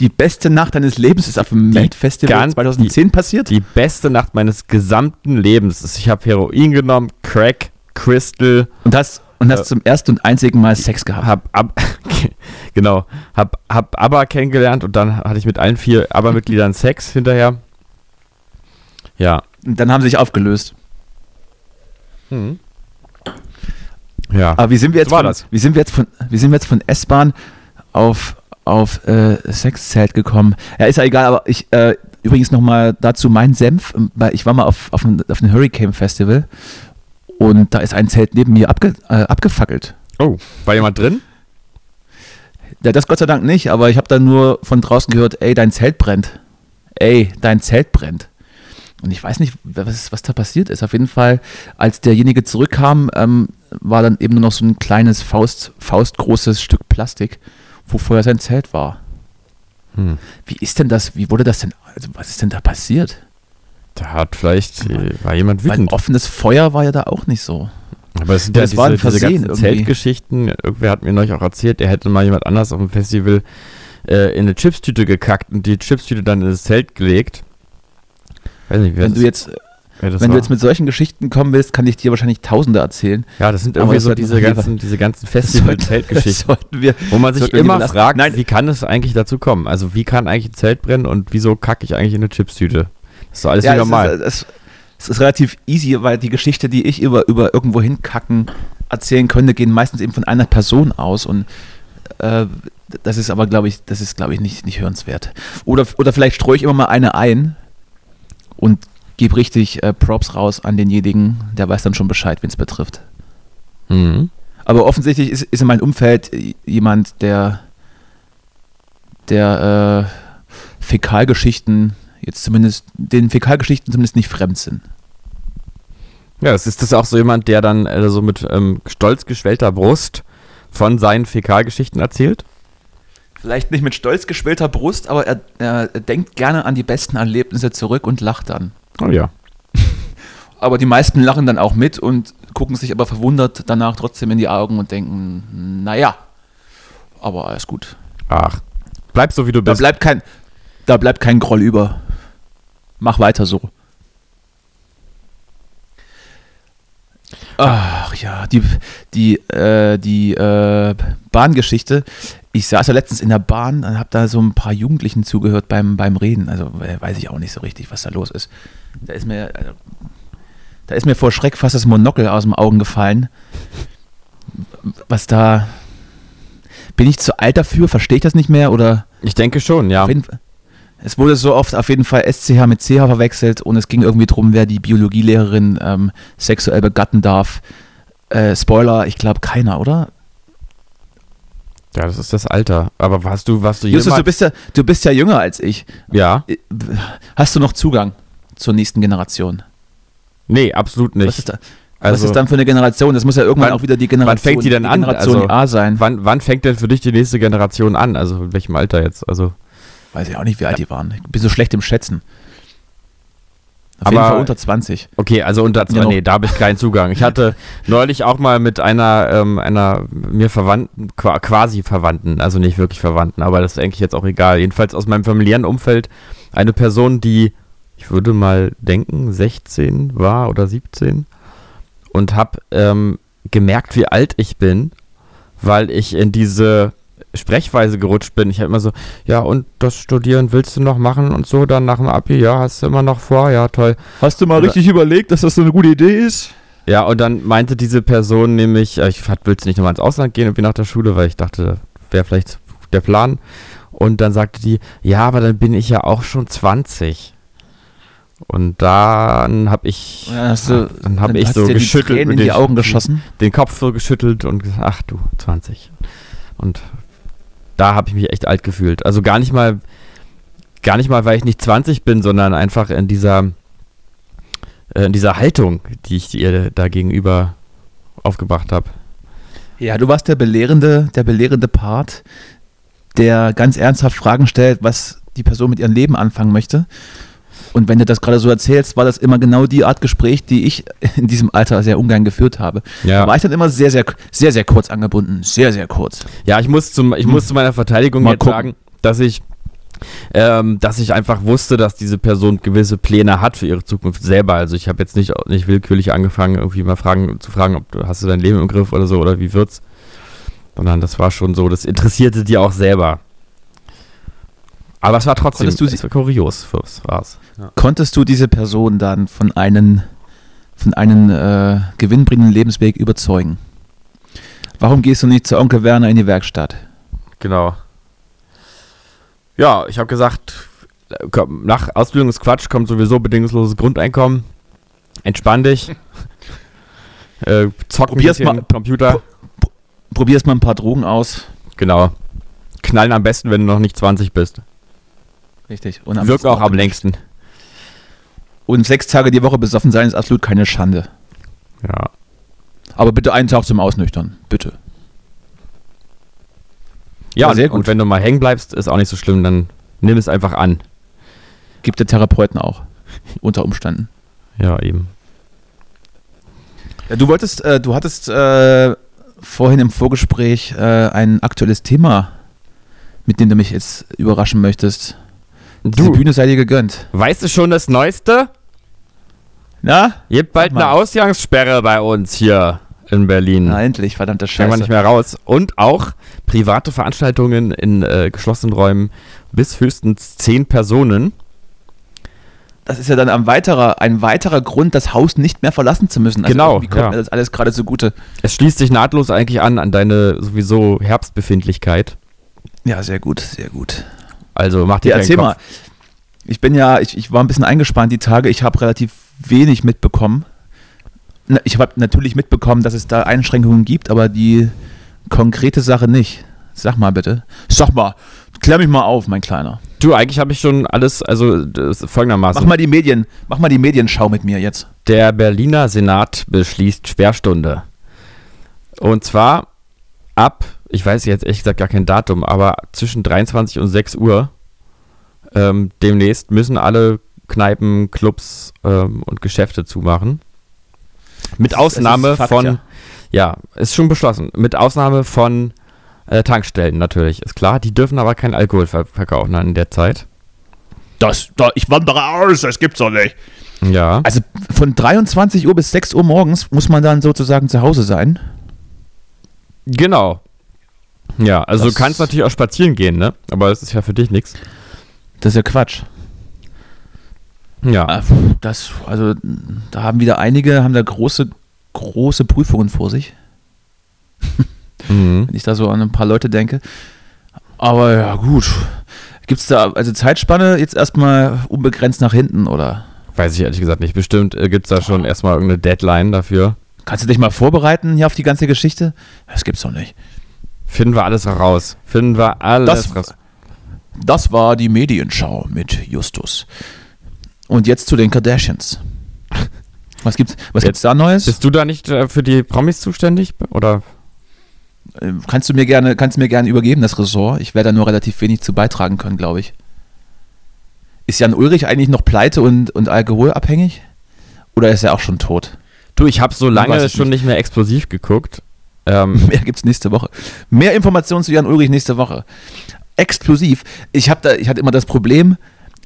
Die beste Nacht deines Lebens ist auf dem Mad Festival 2010 die, passiert? Die beste Nacht meines gesamten Lebens. Ich habe Heroin genommen, Crack, Crystal. Und hast, und hast äh, zum ersten und einzigen Mal Sex gehabt. Hab, ab, (laughs) genau. Hab, hab ABBA kennengelernt und dann hatte ich mit allen vier ABBA-Mitgliedern Sex hinterher. Ja. Und dann haben sie sich aufgelöst. Hm. Ja. Aber wie sind wir jetzt so von, das. Wie sind wir jetzt von, wie sind wir jetzt von S-Bahn auf, auf äh, Sexzelt gekommen? Ja, ist ja egal, aber ich, äh, übrigens nochmal dazu mein Senf, weil ich war mal auf, auf, ein, auf einem Hurricane Festival und da ist ein Zelt neben mir abge, äh, abgefackelt. Oh, war jemand drin? Ja, das Gott sei Dank nicht, aber ich habe dann nur von draußen gehört, ey, dein Zelt brennt. Ey, dein Zelt brennt. Und ich weiß nicht, was, was da passiert ist. Auf jeden Fall, als derjenige zurückkam, ähm, war dann eben nur noch so ein kleines Faust, faustgroßes Stück Plastik, wo vorher sein Zelt war. Hm. Wie ist denn das, wie wurde das denn, also was ist denn da passiert? Da hat vielleicht, äh, war jemand wütend. Weil offenes Feuer war ja da auch nicht so. Aber es sind ja diese, war diese ganzen Zeltgeschichten. Irgendwer hat mir neulich auch erzählt, er hätte mal jemand anders auf dem Festival äh, in eine Chipstüte gekackt und die Chipstüte dann in das Zelt gelegt. Weiß nicht, wer Wenn du jetzt wenn war. du jetzt mit solchen Geschichten kommen willst, kann ich dir wahrscheinlich Tausende erzählen. Ja, das sind irgendwie so diese ganzen, (laughs) diese ganzen Festival-Zeltgeschichten, wo man sich immer fragt, Nein. wie kann es eigentlich dazu kommen? Also wie kann eigentlich ein Zelt brennen und wieso kacke ich eigentlich in eine Chipstüte? Das ist doch alles ja, normal. Es ist, es, es ist, relativ easy, weil die Geschichte, die ich über, über irgendwo hinkacken erzählen könnte, gehen meistens eben von einer Person aus und äh, das ist aber, glaube ich, das ist, glaube ich, nicht, nicht hörenswert. Oder, oder vielleicht streue ich immer mal eine ein und gebe richtig äh, Props raus an denjenigen, der weiß dann schon Bescheid, wen es betrifft. Mhm. Aber offensichtlich ist, ist in meinem Umfeld jemand, der, der äh, Fäkalgeschichten jetzt zumindest, den Fäkalgeschichten zumindest nicht fremd sind. Ja, es ist das auch so jemand, der dann äh, so mit ähm, stolz geschwellter Brust von seinen Fäkalgeschichten erzählt? Vielleicht nicht mit stolz geschwellter Brust, aber er, er, denkt gerne an die besten Erlebnisse zurück und lacht dann. Oh ja. (laughs) aber die meisten lachen dann auch mit und gucken sich aber verwundert danach trotzdem in die Augen und denken, naja, aber alles gut. Ach, bleib so wie du bist. Da bleibt kein, da bleibt kein Groll über. Mach weiter so. Ach ja, die, die, äh, die äh, Bahngeschichte. Ich saß ja letztens in der Bahn und habe da so ein paar Jugendlichen zugehört beim, beim Reden. Also äh, weiß ich auch nicht so richtig, was da los ist. Da ist mir, also, da ist mir vor Schreck fast das Monokel aus dem Augen gefallen. Was da. Bin ich zu alt dafür? Verstehe ich das nicht mehr? Oder? Ich denke schon, ja. Es wurde so oft auf jeden Fall SCH mit CH verwechselt und es ging irgendwie darum, wer die Biologielehrerin ähm, sexuell begatten darf. Äh, Spoiler, ich glaube keiner, oder? Ja, das ist das Alter. Aber hast du, was du Justus, du bist ja, du bist ja jünger als ich. Ja. Äh, hast du noch Zugang zur nächsten Generation? Nee, absolut nicht. Was ist, da, also, was ist dann für eine Generation? Das muss ja irgendwann wann, auch wieder die Generation, wann fängt die denn die an? Generation also, A sein. Wann, wann fängt denn für dich die nächste Generation an? Also in welchem Alter jetzt? Also Weiß ich auch nicht, wie alt die waren. Ich bin so schlecht im Schätzen. Auf Aber, jeden Fall unter 20. Okay, also unter 20. Ja, nee, da habe ich keinen Zugang. Ich hatte neulich auch mal mit einer, ähm, einer mir Verwandten, quasi Verwandten, also nicht wirklich Verwandten, aber das ist eigentlich jetzt auch egal. Jedenfalls aus meinem familiären Umfeld eine Person, die, ich würde mal denken, 16 war oder 17 und habe ähm, gemerkt, wie alt ich bin, weil ich in diese Sprechweise gerutscht bin. Ich habe immer so, ja, und das Studieren willst du noch machen und so, dann nach dem Abi, ja, hast du immer noch vor, ja, toll. Hast du mal Oder, richtig überlegt, dass das so eine gute Idee ist? Ja, und dann meinte diese Person nämlich, ich willst du nicht nochmal ins Ausland gehen, irgendwie nach der Schule, weil ich dachte, wäre vielleicht der Plan. Und dann sagte die, ja, aber dann bin ich ja auch schon 20. Und dann habe ich, du, dann habe ich so geschüttelt, in die Augen geschossen, den Kopf so geschüttelt und gesagt, ach du, 20. Und da habe ich mich echt alt gefühlt. Also gar nicht mal, gar nicht mal, weil ich nicht 20 bin, sondern einfach in dieser, äh, in dieser Haltung, die ich ihr da gegenüber aufgebracht habe. Ja, du warst der belehrende, der belehrende Part, der ganz ernsthaft Fragen stellt, was die Person mit ihrem Leben anfangen möchte. Und wenn du das gerade so erzählst, war das immer genau die Art Gespräch, die ich (laughs) in diesem Alter sehr ungern geführt habe. Ja. Da war ich dann immer sehr, sehr, sehr, sehr kurz angebunden. Sehr, sehr kurz. Ja, ich muss, zum, ich hm. muss zu meiner Verteidigung Mal jetzt sagen, dass ich ähm, dass ich einfach wusste, dass diese Person gewisse Pläne hat für ihre Zukunft selber. Also ich habe jetzt nicht, nicht willkürlich angefangen, irgendwie mal fragen, zu fragen, ob du hast du dein Leben im Griff oder so oder wie wird's. Sondern das war schon so, das interessierte dir auch selber. Aber es war trotzdem du sie, kurios, was war's. Ja. Konntest du diese Person dann von einem, von einem äh, gewinnbringenden Lebensweg überzeugen? Warum gehst du nicht zu Onkel Werner in die Werkstatt? Genau. Ja, ich habe gesagt, nach Ausbildungsquatsch kommt sowieso bedingungsloses Grundeinkommen. Entspann dich. (laughs) äh, zock probier's mal Computer. Pro, probier's mal ein paar Drogen aus. Genau. Knallen am besten, wenn du noch nicht 20 bist. Richtig. Und Wirkt auch am längsten. Und sechs Tage die Woche besoffen sein ist absolut keine Schande. Ja. Aber bitte einen Tag zum Ausnüchtern. Bitte. Ja, ja sehr gut. Und wenn du mal hängen bleibst, ist auch nicht so schlimm, dann nimm es einfach an. Gibt der Therapeuten auch. unter Umständen. Ja, eben. Ja, du wolltest, äh, du hattest äh, vorhin im Vorgespräch äh, ein aktuelles Thema, mit dem du mich jetzt überraschen möchtest. Du, Die Bühne sei dir gegönnt. Weißt du schon das Neueste? Na? Gibt bald eine Ausgangssperre bei uns hier in Berlin. Na, endlich, verdammte Scheiße. Können wir nicht mehr raus. Und auch private Veranstaltungen in äh, geschlossenen Räumen bis höchstens zehn Personen. Das ist ja dann ein weiterer, ein weiterer Grund, das Haus nicht mehr verlassen zu müssen. Also genau. Wie kommt ja. mir das alles gerade zugute? Es schließt sich nahtlos eigentlich an, an deine sowieso Herbstbefindlichkeit. Ja, sehr gut, sehr gut. Also mach dir ja, erzähl Kopf. mal. Ich bin ja, ich, ich war ein bisschen eingespannt die Tage. Ich habe relativ wenig mitbekommen. Ich habe natürlich mitbekommen, dass es da Einschränkungen gibt, aber die konkrete Sache nicht. Sag mal bitte. Sag mal, klär mich mal auf, mein Kleiner. Du, eigentlich habe ich schon alles, also folgendermaßen. Mach mal die Medien, mach mal die Medienschau mit mir jetzt. Der Berliner Senat beschließt Sperrstunde. Und zwar ab, ich weiß jetzt ehrlich gesagt gar kein Datum, aber zwischen 23 und 6 Uhr ähm, demnächst müssen alle Kneipen, Clubs ähm, und Geschäfte zumachen. Mit Das ist- das ist Ausnahme Fakt, von, ja. ja. ist schon beschlossen, mit Ausnahme von äh, Tankstellen natürlich, ist klar. Die dürfen aber kein Alkohol ver verkaufen in der Zeit. Das, da, ich wandere aus, das gibt's doch nicht. Ja. Also von 23 Uhr bis 6 Uhr morgens muss man dann sozusagen zu Hause sein. Genau. Ja, also Das- du kannst natürlich auch spazieren gehen, ne? Aber das ist ja für dich nichts. Das ist ja Quatsch. Ja. Ah, Das, also, da haben wieder einige, haben da große, große Prüfungen vor sich, (laughs) Mhm. wenn ich da so an ein paar Leute denke. Aber ja, gut. Gibt es da, also Zeitspanne jetzt erstmal unbegrenzt nach hinten oder Weiß ich ehrlich gesagt nicht. Bestimmt äh, gibt es da schon erstmal irgendeine Deadline dafür. kannst du dich mal vorbereiten hier auf die ganze Geschichte? Das gibt's doch nicht. Finden wir alles raus. Finden wir alles Das- raus. Das war die Medienschau mit Justus. Und jetzt zu den Kardashians. Was gibt's, was gibt's da Neues? Bist du da nicht äh, für die Promis zuständig? Oder? Äh, Kannst du mir gerne, kannst du mir gerne übergeben, das Ressort? Ich werde da nur relativ wenig zu beitragen können, glaube ich. Ist Jan Ulrich eigentlich noch pleite und, und alkoholabhängig? Oder ist er auch schon tot? Du, ich habe so lange schon nicht mehr explosiv geguckt. Ähm, (laughs) Mehr gibt's nächste Woche. Mehr Informationen zu Jan Ulrich nächste Woche. Explosiv. Ich, hab da, ich hatte immer das Problem,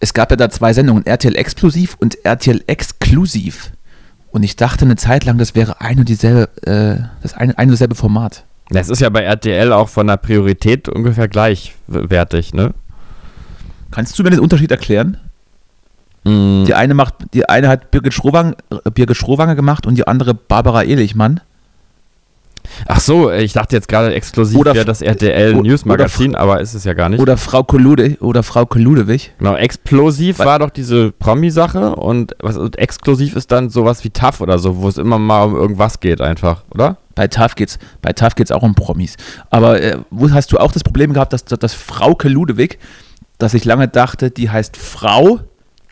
es gab ja da zwei Sendungen, RTL Explosiv und RTL Exklusiv. Und ich dachte eine Zeit lang, das wäre ein und dieselbe, äh, das eine, ein und dasselbe Format. das ist ja bei RTL auch von der Priorität ungefähr gleichwertig, ne? Kannst du mir den Unterschied erklären? Mhm. Die eine macht, die eine hat Birgit Schrowanger, Birgit Schrowanger gemacht und die andere Barbara Ehlichmann. Ach so, ich dachte jetzt gerade exklusiv Oder wäre das RTL o- News Magazin, aber ist es ja gar nicht. Oder Frau Kolude oder Frau Koludewig. Genau, explosiv Wa- war doch diese Promi-Sache und was und exklusiv ist dann sowas wie TAF oder so, wo es immer mal um irgendwas geht einfach, oder? Bei TAF geht's, bei TAF geht's auch um Promis. Aber äh, wo hast du auch das Problem gehabt, dass, dass, dass Frauke Ludewig, dass ich lange dachte, die heißt Frau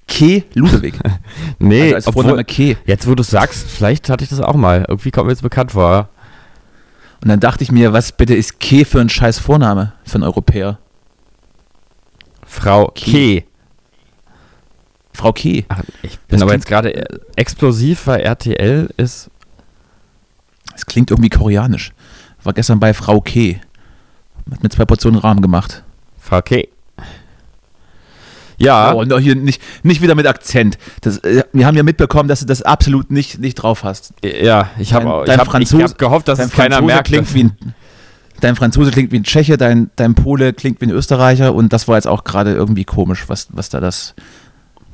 Ke Ludewig. (laughs) Nee, also als obwohl, Ke. jetzt wo du sagst, vielleicht hatte ich das auch mal. Irgendwie kommt mir jetzt bekannt vor. Und dann dachte ich mir, was bitte ist Ke für ein scheiß Vorname für einen Europäer? Frau Ke. K. Frau Ke. Ach, ich bin Das aber jetzt gerade äh, explosiv, weil RTL ist. Das klingt irgendwie koreanisch. War gestern bei Frau Ke. Hat mit zwei Portionen Rahmen gemacht. Frau K. Ja, Oh, und auch hier nicht, nicht wieder mit Akzent. Das, äh, wir haben ja mitbekommen, dass du das absolut nicht, nicht drauf hast. ja, ich habe ich hab, ich hab gehofft, dass es keiner Franzose merkt. Klingt wie ein, dein Franzose klingt wie ein Tscheche, dein, dein Pole klingt wie ein Österreicher und das war jetzt auch gerade irgendwie komisch, was, was da das,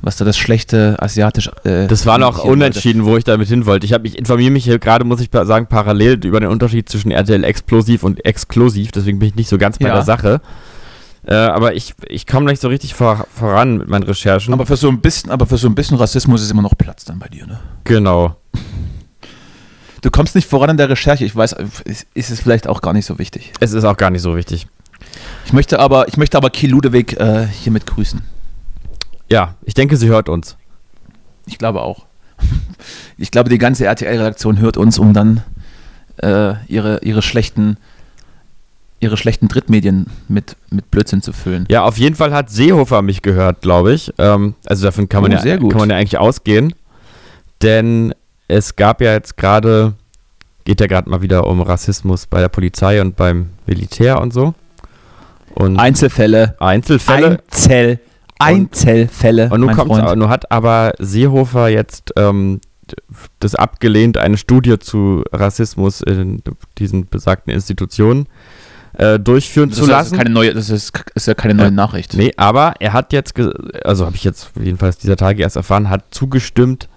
was da das schlechte asiatisch. Äh, Das war noch imitieren wollte. unentschieden, wo ich damit hin wollte. Ich habe ich informiere mich hier gerade, muss ich sagen, parallel über den Unterschied zwischen RTL Explosiv und Exklusiv. Deswegen bin ich nicht so ganz bei Ja. der Sache. Äh, aber ich, ich komme nicht so richtig vor, voran mit meinen Recherchen. Aber für so ein bisschen, aber für so ein bisschen Rassismus ist immer noch Platz dann bei dir, ne? genau. Du kommst nicht voran in der Recherche. Ich weiß, ist, ist es vielleicht auch gar nicht so wichtig. Es ist auch gar nicht so wichtig. Ich möchte aber, ich möchte aber Kiel Ludewig äh, hiermit grüßen. Ja, ich denke, sie hört uns. Ich glaube auch. Ich glaube, die ganze RTL-Redaktion hört uns, um dann äh, ihre, ihre schlechten ihre schlechten Drittmedien mit, mit Blödsinn zu füllen. Ja, auf jeden Fall hat Seehofer mich gehört, glaube ich. Ähm, also davon kann man, Oh, ja, sehr gut. kann man ja eigentlich ausgehen. Denn es gab ja jetzt gerade, geht ja gerade mal wieder um Rassismus bei der Polizei und beim Militär und so. Und Einzelfälle. Einzelfälle. Einzel, Einzelfälle. Und nun, mein kommt's, Freund. nun hat aber Seehofer jetzt ähm, das abgelehnt, eine Studie zu Rassismus in diesen besagten Institutionen äh, durchführen das zu lassen. also keine neue, das ist, ist ja keine neue Ja. Nachricht. Nee, aber er hat jetzt, also habe ich jetzt jedenfalls dieser Tage erst erfahren, hat zugestimmt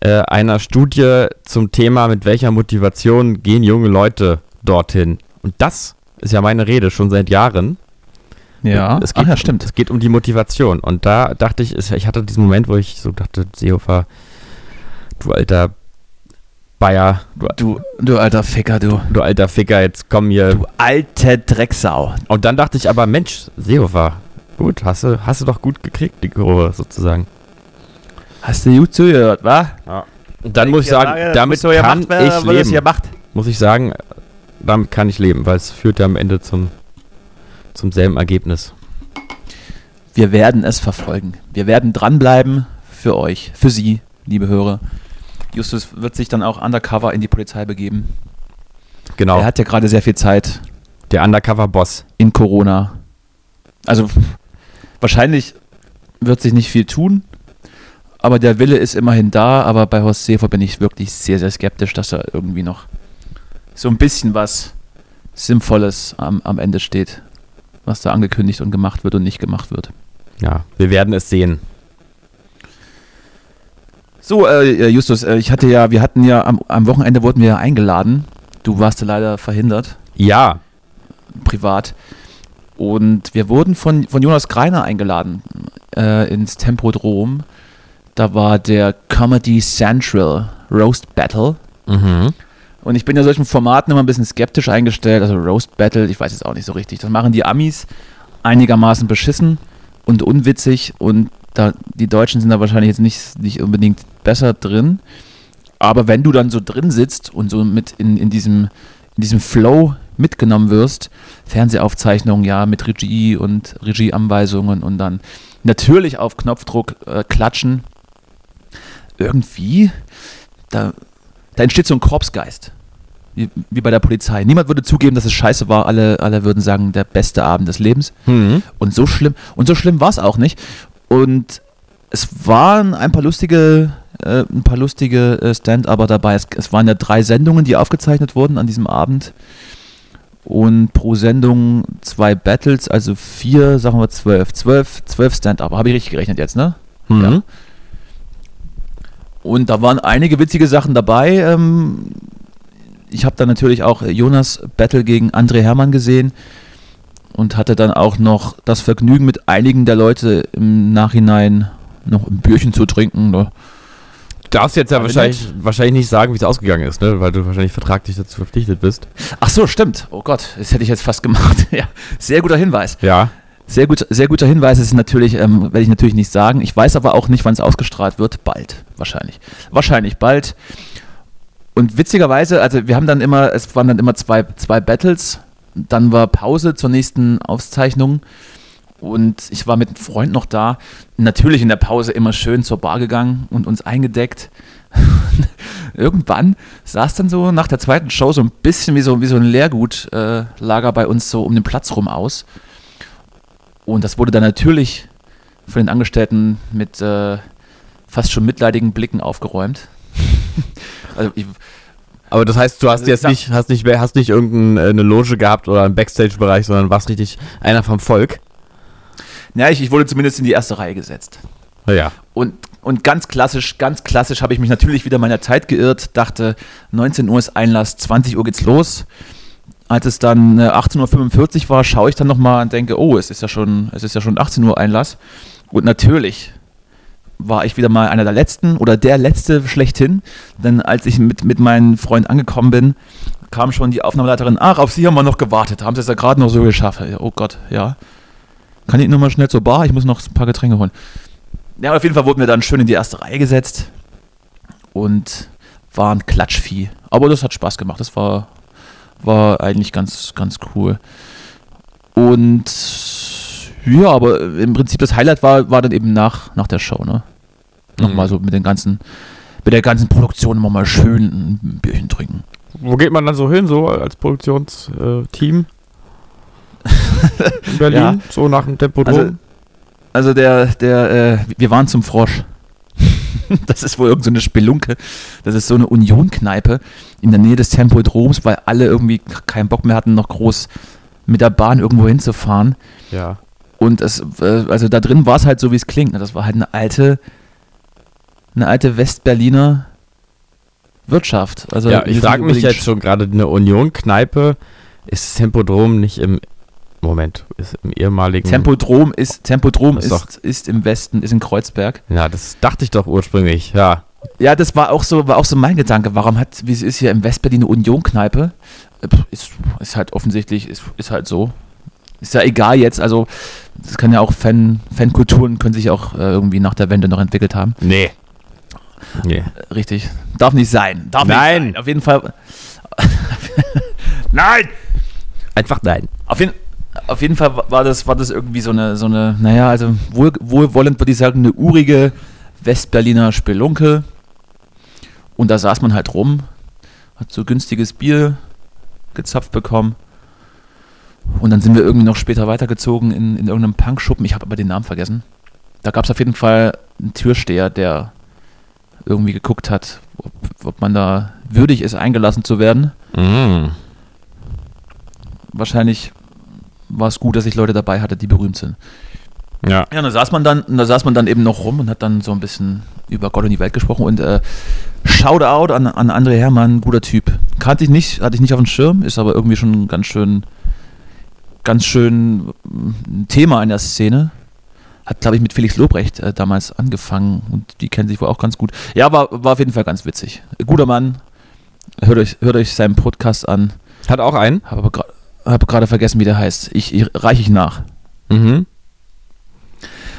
äh, einer Studie zum Thema, mit welcher Motivation gehen junge Leute dorthin. Und das ist ja meine Rede schon seit Jahren. Ja, es geht, Ach, ja stimmt. Es geht um die Motivation. Und da dachte ich, ich hatte diesen Moment, wo ich so dachte, Seehofer, du alter Bayer, du, du, du alter Ficker, du. Du alter Ficker, jetzt komm hier. Du alte Drecksau. Und dann dachte ich aber, Mensch, Seehofer, gut, hast du, hast du doch gut gekriegt, die Kurve sozusagen. Hast du gut zugehört, wa? Ja. Und dann muss ich sagen, Frage, damit kann gemacht, ich leben. Muss ich sagen, damit kann ich leben, weil es führt ja am Ende zum, zum selben Ergebnis. Wir werden es verfolgen. Wir werden dranbleiben für euch, für Sie, liebe Hörer. Justus wird sich dann auch undercover in die Polizei begeben. Genau. Er hat ja gerade sehr viel Zeit. Der Undercover-Boss. In Corona. Also wahrscheinlich wird sich nicht viel tun, aber der Wille ist immerhin da. Aber bei Horst Seehofer bin ich wirklich sehr, sehr skeptisch, dass da irgendwie noch so ein bisschen was Sinnvolles am, am Ende steht, was da angekündigt und gemacht wird und nicht gemacht wird. Ja, wir werden es sehen. So, äh, Justus, äh, ich hatte ja, wir hatten ja am, am Wochenende wurden wir eingeladen. Du warst ja leider verhindert. Ja. Privat. Und wir wurden von, von Jonas Greiner eingeladen äh, ins Tempodrom. Da war der Comedy Central Roast Battle. Mhm. Und ich bin ja solchen Formaten immer ein bisschen skeptisch eingestellt. Also Roast Battle, ich weiß jetzt auch nicht so richtig. Das machen die Amis einigermaßen beschissen und unwitzig. Und da, die Deutschen sind da wahrscheinlich jetzt nicht, nicht unbedingt besser drin. Aber wenn du dann so drin sitzt und so mit in, in, diesem, in diesem Flow mitgenommen wirst, Fernsehaufzeichnungen, ja, mit Regie und Regieanweisungen und dann natürlich auf Knopfdruck äh, klatschen, irgendwie, da, da entsteht so ein Korpsgeist. Wie, wie, bei der Polizei. Niemand würde zugeben, dass es scheiße war. Alle, alle würden sagen, der beste Abend des Lebens. Mhm. Und so schlimm, und so schlimm war es auch nicht. Und es waren ein paar lustige, äh, ein paar lustige äh, Stand-Upper dabei. Es, es, waren ja drei Sendungen, die aufgezeichnet wurden an diesem Abend. Und pro Sendung zwei Battles, also vier, sagen wir zwölf. Zwölf, zwölf Stand-Upper. Habe ich richtig gerechnet jetzt, ne? Mhm. Ja. Und da waren einige witzige Sachen dabei. Ähm, ich habe dann natürlich auch Jonas Battle gegen André Hermann gesehen und hatte dann auch noch das Vergnügen, mit einigen der Leute im Nachhinein noch ein Bierchen zu trinken. Ne? Du darfst jetzt ja wahrscheinlich, wahrscheinlich nicht sagen, wie es ausgegangen ist, ne? weil du wahrscheinlich vertraglich dazu verpflichtet bist. Ach so, stimmt. Oh Gott, das hätte ich jetzt fast gemacht. (laughs) ja, sehr guter Hinweis. Ja. Sehr, gut, sehr guter Hinweis ist natürlich, ähm, werde ich natürlich nicht sagen. Ich weiß aber auch nicht, wann es ausgestrahlt wird. Bald, wahrscheinlich. Wahrscheinlich bald. Und witzigerweise, also wir haben dann immer, es waren dann immer zwei, zwei Battles, dann war Pause zur nächsten Auszeichnung und ich war mit einem Freund noch da. Natürlich in der Pause immer schön zur Bar gegangen und uns eingedeckt. (laughs) Irgendwann es dann so nach der zweiten Show so ein bisschen wie so, wie so ein Leergutlager äh, bei uns so um den Platz rum aus. Und das wurde dann natürlich von den Angestellten mit äh, fast schon mitleidigen Blicken aufgeräumt. (laughs) also ich, aber das heißt, du hast also, jetzt nicht, hast nicht, hast nicht irgendeine Loge gehabt oder einen Backstage-Bereich, sondern warst richtig einer vom Volk? Ja, ich, ich wurde zumindest in die erste Reihe gesetzt. Ja. Und, und ganz klassisch, ganz klassisch habe ich mich natürlich wieder meiner Zeit geirrt, dachte, 19 Uhr ist Einlass, 20 Uhr geht's los als es dann 18.45 äh, Uhr war, schaue ich dann nochmal und denke, oh, es ist ja schon, es ist ja schon 18 Uhr Einlass. Und natürlich war ich wieder mal einer der letzten oder der letzte schlechthin. Denn als ich mit, mit meinem Freund angekommen bin, kam schon die Aufnahmeleiterin, ach, auf Sie haben wir noch gewartet, haben Sie es ja gerade noch so geschafft. Oh Gott, ja. Kann ich nur mal schnell zur Bar? Ich muss noch ein paar Getränke holen. Ja, auf jeden Fall wurden wir dann schön in die erste Reihe gesetzt und waren Klatschvieh. Aber das hat Spaß gemacht. Das war, war eigentlich ganz, ganz cool. Und ja, aber im Prinzip das Highlight war, war dann eben nach, nach der Show, ne? Nochmal mhm. so mit den ganzen, mit der ganzen Produktion immer mal schön ein Bierchen trinken. Wo geht man dann so hin, so als Produktionsteam? (laughs) In Berlin, ja. so nach dem Tempodrom? Also, also der, der, äh, wir waren zum Frosch. (laughs) das ist wohl irgendeine so Spelunke. Das ist so eine Union-Kneipe in der Nähe des Tempodroms, weil alle irgendwie keinen Bock mehr hatten, noch groß mit der Bahn irgendwo hinzufahren. Ja. Und es, äh, also da drin war es halt so, wie es klingt. Ne? Das war halt eine alte, eine alte Westberliner Wirtschaft. Also ja, ich frage mich jetzt schon gerade, eine Union-Kneipe, ist Tempodrom nicht im Moment, ist im ehemaligen. Tempodrom ist, Tempodrom ist, ist ist im Westen, ist in Kreuzberg. Ja, das dachte ich doch ursprünglich, ja. Ja, das war auch so, war auch so mein Gedanke. Warum hat, wie es ist hier im Westberlin eine Union-Kneipe? Äh, Ist, ist halt offensichtlich, ist, ist halt so. Ist ja egal jetzt, also das kann ja auch Fan, Fankulturen können sich auch äh, irgendwie nach der Wende noch entwickelt haben. Nee. Nee. Äh, Richtig. Darf nicht sein. Darf Nein. nicht sein. Auf jeden Fall. (laughs) Nein! Einfach nein. Auf jeden, auf jeden Fall war das, war das irgendwie so eine, so eine, naja, also wohl, wohlwollend würde ich sagen, eine urige Westberliner Spelunke. Und da saß man halt rum, hat so günstiges Bier gezapft bekommen. Und dann sind wir irgendwie noch später weitergezogen in, in irgendeinem Punkschuppen. Ich habe aber den Namen vergessen. Da gab es auf jeden Fall einen Türsteher, der irgendwie geguckt hat, ob, ob man da würdig ist, eingelassen zu werden. Mm. Wahrscheinlich war es gut, dass ich Leute dabei hatte, die berühmt sind. Ja. Ja, da saß man dann, da saß man dann eben noch rum und hat dann so ein bisschen über Gott und die Welt gesprochen und äh, Shoutout an, an André Hermann, guter Typ. Kannte ich nicht, hatte ich nicht auf dem Schirm, ist aber irgendwie schon ganz schön, ganz schön ein Thema in der Szene. Hat, glaube ich, mit Felix Lobrecht äh, damals angefangen und die kennen sich wohl auch ganz gut. Ja, war, war auf jeden Fall ganz witzig. Guter Mann. Hört euch, hört euch seinen Podcast an. Hat auch einen. Habe aber gra- hab gerade vergessen, wie der heißt. Ich, ich reiche ich nach. Mhm.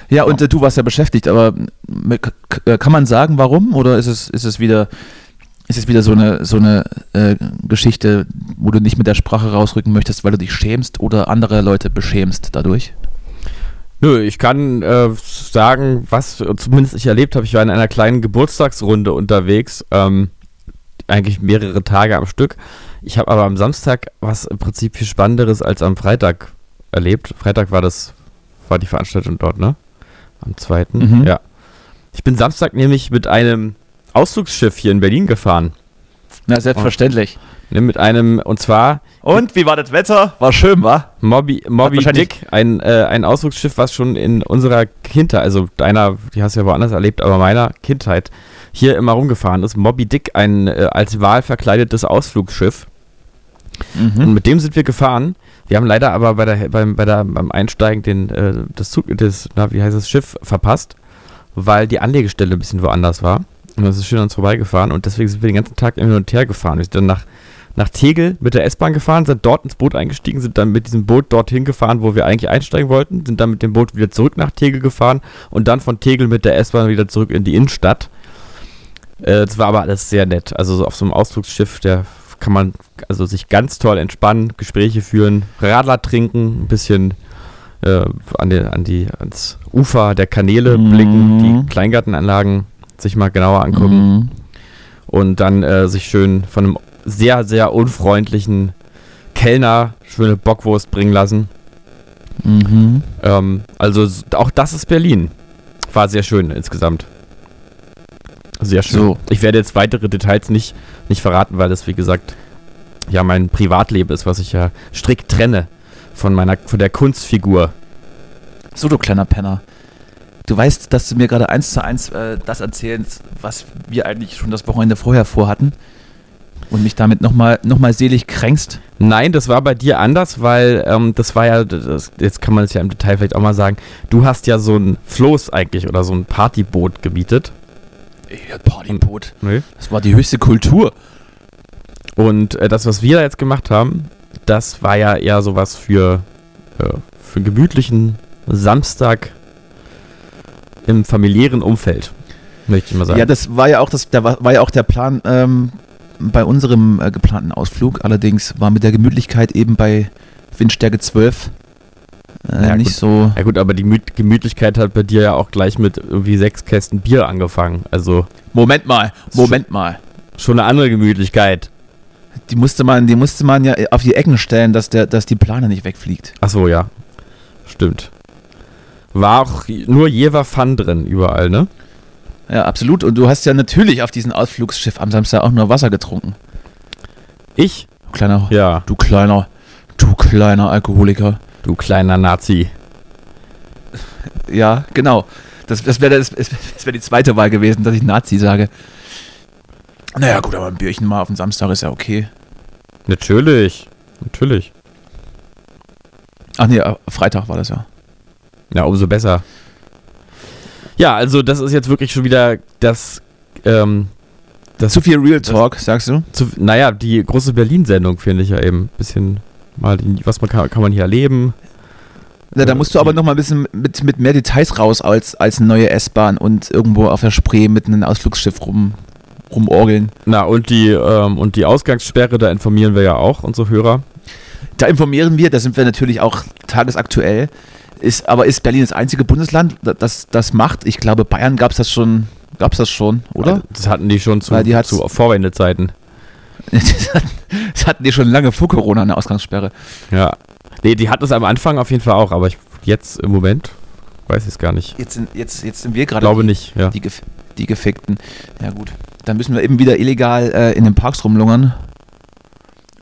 Ja, und äh, du warst ja beschäftigt, aber äh, kann man sagen, warum? Oder ist es, ist es wieder, ist es wieder so eine, so eine äh, Geschichte, wo du nicht mit der Sprache rausrücken möchtest, weil du dich schämst oder andere Leute beschämst dadurch? Nö, ich kann äh, sagen, was zumindest ich erlebt habe. Ich war in einer kleinen Geburtstagsrunde unterwegs, ähm, eigentlich mehrere Tage am Stück. Ich habe aber am Samstag was im Prinzip viel Spannenderes als am Freitag erlebt. Freitag war das, war die Veranstaltung dort, ne? Am zweiten, Mhm. ja. Ich bin Samstag nämlich mit einem Ausflugsschiff hier in Berlin gefahren. Na, selbstverständlich. Ne, mit einem, und zwar Und wie war das Wetter? War schön, wa? Moby, Moby wahrscheinlich- Dick, ein, äh, ein Ausflugsschiff, was schon in unserer Kindheit, also deiner, die hast du ja woanders erlebt, aber meiner Kindheit, hier immer rumgefahren ist. Moby Dick, ein äh, als Wal verkleidetes Ausflugsschiff. Und Mhm. mit dem sind wir gefahren. Wir haben leider aber bei der, beim, bei der, beim Einsteigen den, äh, das Zug, das, na, wie heißt das, Schiff verpasst, weil die Anlegestelle ein bisschen woanders war. Und das ist schön an uns vorbeigefahren und deswegen sind wir den ganzen Tag hin und her gefahren. Wir sind dann nach, nach Tegel mit der S-Bahn gefahren, sind dort ins Boot eingestiegen, sind dann mit diesem Boot dorthin gefahren, wo wir eigentlich einsteigen wollten, sind dann mit dem Boot wieder zurück nach Tegel gefahren und dann von Tegel mit der S-Bahn wieder zurück in die Innenstadt. Äh, Das war aber alles sehr nett. Also so auf so einem Ausflugsschiff, der kann man also sich ganz toll entspannen, Gespräche führen, Radler trinken, ein bisschen äh, an, die, an die, ans Ufer der Kanäle Mhm. blicken, die Kleingartenanlagen sich mal genauer angucken Mhm. und dann äh, sich schön von einem sehr, sehr unfreundlichen Kellner schöne Bockwurst bringen lassen. Mhm. Ähm, also auch das ist Berlin. War sehr schön insgesamt. Sehr schön. So. Ich werde jetzt weitere Details nicht, nicht verraten, weil das, wie gesagt, ja mein Privatleben ist, was ich ja strikt trenne von meiner, von der Kunstfigur. So, du kleiner Penner. Du weißt, dass du mir gerade eins zu eins äh, das erzählst, was wir eigentlich schon das Wochenende vorher vorhatten und mich damit nochmal noch mal selig kränkst. Nein, das war bei dir anders, weil ähm, das war ja, das, jetzt kann man es ja im Detail vielleicht auch mal sagen, du hast ja so ein Floß eigentlich oder so ein Partyboot gemietet. Ja, Partyboot. Nee. Das war die höchste Kultur. Und äh, das, was wir da jetzt gemacht haben, das war ja eher sowas für, äh, für einen gemütlichen Samstag im familiären Umfeld, möchte ich mal sagen. Ja, das war ja auch das, der war, war ja auch der Plan ähm, bei unserem äh, geplanten Ausflug. Allerdings war mit der Gemütlichkeit eben bei Windstärke 12 äh, Ja, nicht gut. so. ja gut, aber die Mü- Gemütlichkeit hat bei dir ja auch gleich mit irgendwie sechs Kästen Bier angefangen. Also Moment mal, Moment mal. schon eine andere Gemütlichkeit. Die musste man, die musste man ja auf die Ecken stellen, dass der, dass die Plane nicht wegfliegt. Ach so, ja. Stimmt. War auch nur Jever Fun drin überall, ne? Ja, absolut. Und du hast ja natürlich auf diesem Ausflugsschiff am Samstag auch nur Wasser getrunken. Ich? Du kleiner, Ja. du kleiner, du kleiner Alkoholiker. Du kleiner Nazi. Ja, genau. Das, das wäre das, das wär die zweite Wahl gewesen, dass ich Nazi sage. Naja, gut, aber ein Bierchen mal auf dem Samstag ist ja okay. Natürlich. Natürlich. Ach nee, äh, Freitag war das ja. Ja, umso besser. Ja, also das ist jetzt wirklich schon wieder das, ähm, das Zu viel Real Talk, sagst du? zu, naja, die große Berlin-Sendung finde ich ja eben. Bisschen mal, was man kann, kann man hier erleben. Ja, da musst du aber noch mal ein bisschen mit, mit mehr Details raus als, als eine neue S-Bahn und irgendwo auf der Spree mit einem Ausflugsschiff rum, rumorgeln. Na, und die, ähm, und die Ausgangssperre, da informieren wir ja auch unsere Hörer. Da informieren wir, da sind wir natürlich auch tagesaktuell. Ist, aber ist Berlin das einzige Bundesland, da- das das macht? Ich glaube, Bayern gab es das schon, gab's das schon, oder? Das hatten die schon zu, Weil die hat's- zu Vorwendezeiten. (laughs) das hatten- das hatten die schon lange vor Corona eine Ausgangssperre. Ja. Nee, die hat es am Anfang auf jeden Fall auch, aber ich, jetzt im Moment weiß ich es gar nicht. Jetzt sind, jetzt, jetzt sind wir Ich gerade glaube die, nicht, ja. die, Gef die Gefickten. Ja gut, dann müssen wir eben wieder illegal äh, in den Parks rumlungern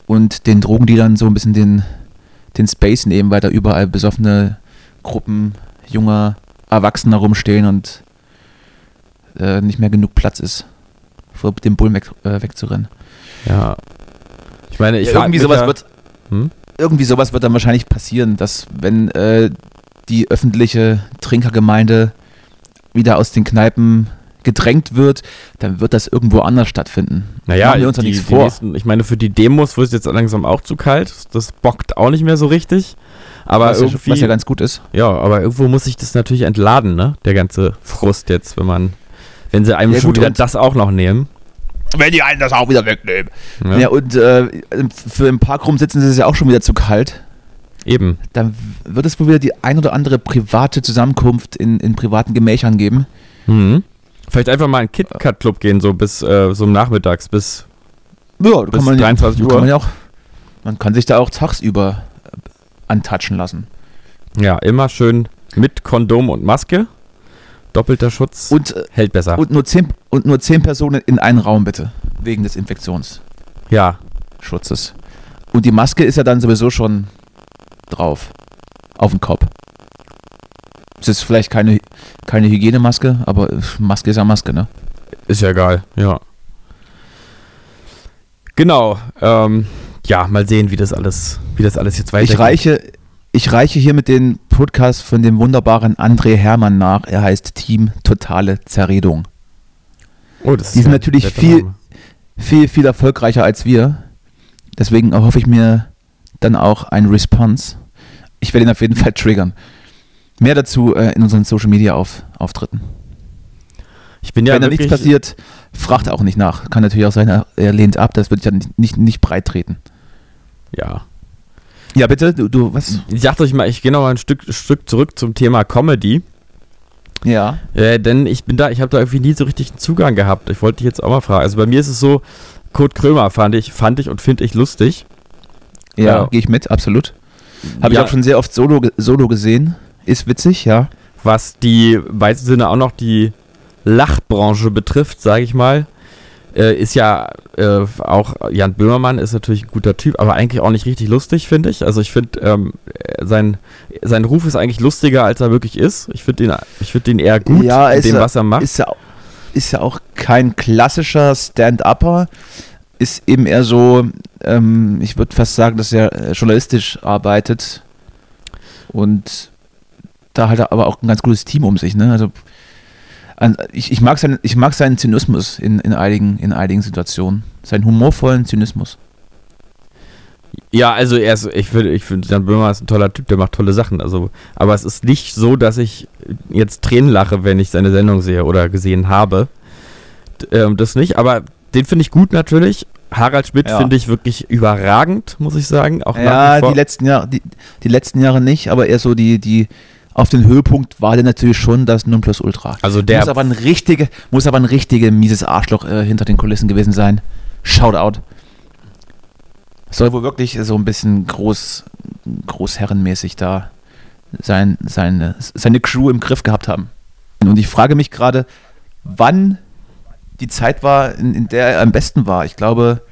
und den Drogendealern so ein bisschen den, den Space nehmen, weil da überall besoffene Gruppen junger Erwachsener rumstehen und äh, nicht mehr genug Platz ist, vor dem Bullen weg, äh, wegzurennen. Ja. Ich meine, ich Ja, irgendwie sowas ja- wird Hm? irgendwie sowas wird dann wahrscheinlich passieren, dass wenn äh, die öffentliche Trinkergemeinde wieder aus den Kneipen gedrängt wird, dann wird das irgendwo anders stattfinden. Naja, Machen wir uns die, nichts vor. Nächsten, ich meine, für die Demos wird es jetzt langsam auch zu kalt. Das bockt auch nicht mehr so richtig. Aber was, ja, irgendwie, was ja ganz gut ist. ja, aber irgendwo muss sich das natürlich entladen, ne? Der ganze Frust jetzt, wenn man, wenn sie einem Ja, schon wieder das auch noch nehmen. Wenn die einen das auch wieder wegnehmen. Ja, Ja, und äh, für im Park rumsitzen ist es ja auch schon wieder zu kalt. Eben. Dann wird es wohl wieder die ein oder andere private Zusammenkunft in, in privaten Gemächern geben. Mhm. Vielleicht einfach mal in einen KitKat-Club gehen, so bis äh, so nachmittags, bis. Ja, da Bis kann man, 23 da Uhr. Kann man, ja auch, man kann sich da auch tagsüber äh, antatschen lassen. Ja, immer schön mit Kondom und Maske. Doppelter Schutz Und, äh, hält besser. und, nur zehn, und nur zehn Personen in einen Raum bitte. Wegen des Infektionsschutzes. ja, Und die Maske ist ja dann sowieso schon drauf. Auf dem Kopf. Es ist vielleicht keine, keine Hygienemaske, aber Maske ist ja Maske, ne? ist ja egal, ja. Genau, ähm, ja, mal sehen, wie das alles, wie das alles jetzt weitergeht. Ich reiche, ich reiche hier mit den Podcast von dem wunderbaren André Hermann nach. Er heißt Team Totale Zerredung. oh, das ist die sind ja natürlich viel- Name. Viel, viel erfolgreicher als wir. Deswegen erhoffe ich mir dann auch ein Response. Ich werde ihn auf jeden Fall triggern. Mehr dazu äh, in unseren Social Media auf, Auftritten. Ich bin ja Wenn da nichts passiert, fragt auch nicht nach. Kann natürlich auch sein, er- er lehnt ab. Das würde ich dann nicht, nicht, nicht breit treten. Ja. Ja, bitte, du, du was? Ich dachte ich mal, ich gehe noch mal ein Stück, Stück zurück zum Thema Comedy. Ja. Äh, denn ich bin da, ich habe da irgendwie nie so richtig einen Zugang gehabt. Ich wollte dich jetzt auch mal fragen. Also bei mir ist es so, Kurt Krömer fand ich, fand ich und finde ich lustig. Ja, Ja. gehe ich mit, absolut. Habe Ja. ich auch schon sehr oft solo, solo gesehen. Ist witzig, ja. Was die im weitesten Sinne auch noch die Lachbranche betrifft, sage ich mal, äh, ist ja äh, auch Jan Böhmermann ist natürlich ein guter Typ, aber eigentlich auch nicht richtig lustig, finde ich. Also ich finde, ähm, äh, sein, sein Ruf ist eigentlich lustiger, als er wirklich ist. Ich finde ihn, ich find ihn eher gut Ja, in dem, er- was er macht. Ist ja, ist ja auch kein klassischer Stand-Upper. Ist eben eher so, ähm, ich würde fast sagen, dass er äh, journalistisch arbeitet. Und da hat er aber auch ein ganz gutes Team um sich. Ne? Also, ich, ich, mag seinen, ich mag seinen Zynismus in, in, einigen, in einigen Situationen. Seinen humorvollen Zynismus. Ja, also er ist, ich finde, ich finde, Jan Böhmer ist ein toller Typ, der macht tolle Sachen. Also, aber es ist nicht so, dass ich jetzt Tränen lache, wenn ich seine Sendung sehe oder gesehen habe. Ähm, das nicht, aber den finde ich gut natürlich. Harald Schmidt Ja. finde ich wirklich überragend, muss ich sagen. Auch Ja, die letzten Jahre, die, die letzten Jahre nicht, aber eher so die, die auf den Höhepunkt war der natürlich schon das Nonplusultra. also der muss aber ein richtige, muss aber ein richtige mieses Arschloch äh, hinter den Kulissen gewesen sein. Shoutout. Soll wohl wirklich so ein bisschen groß, großherrenmäßig da sein, seine, seine Crew im Griff gehabt haben. Und ich frage mich gerade, wann die Zeit war, in, in der er am besten war. Ich glaube,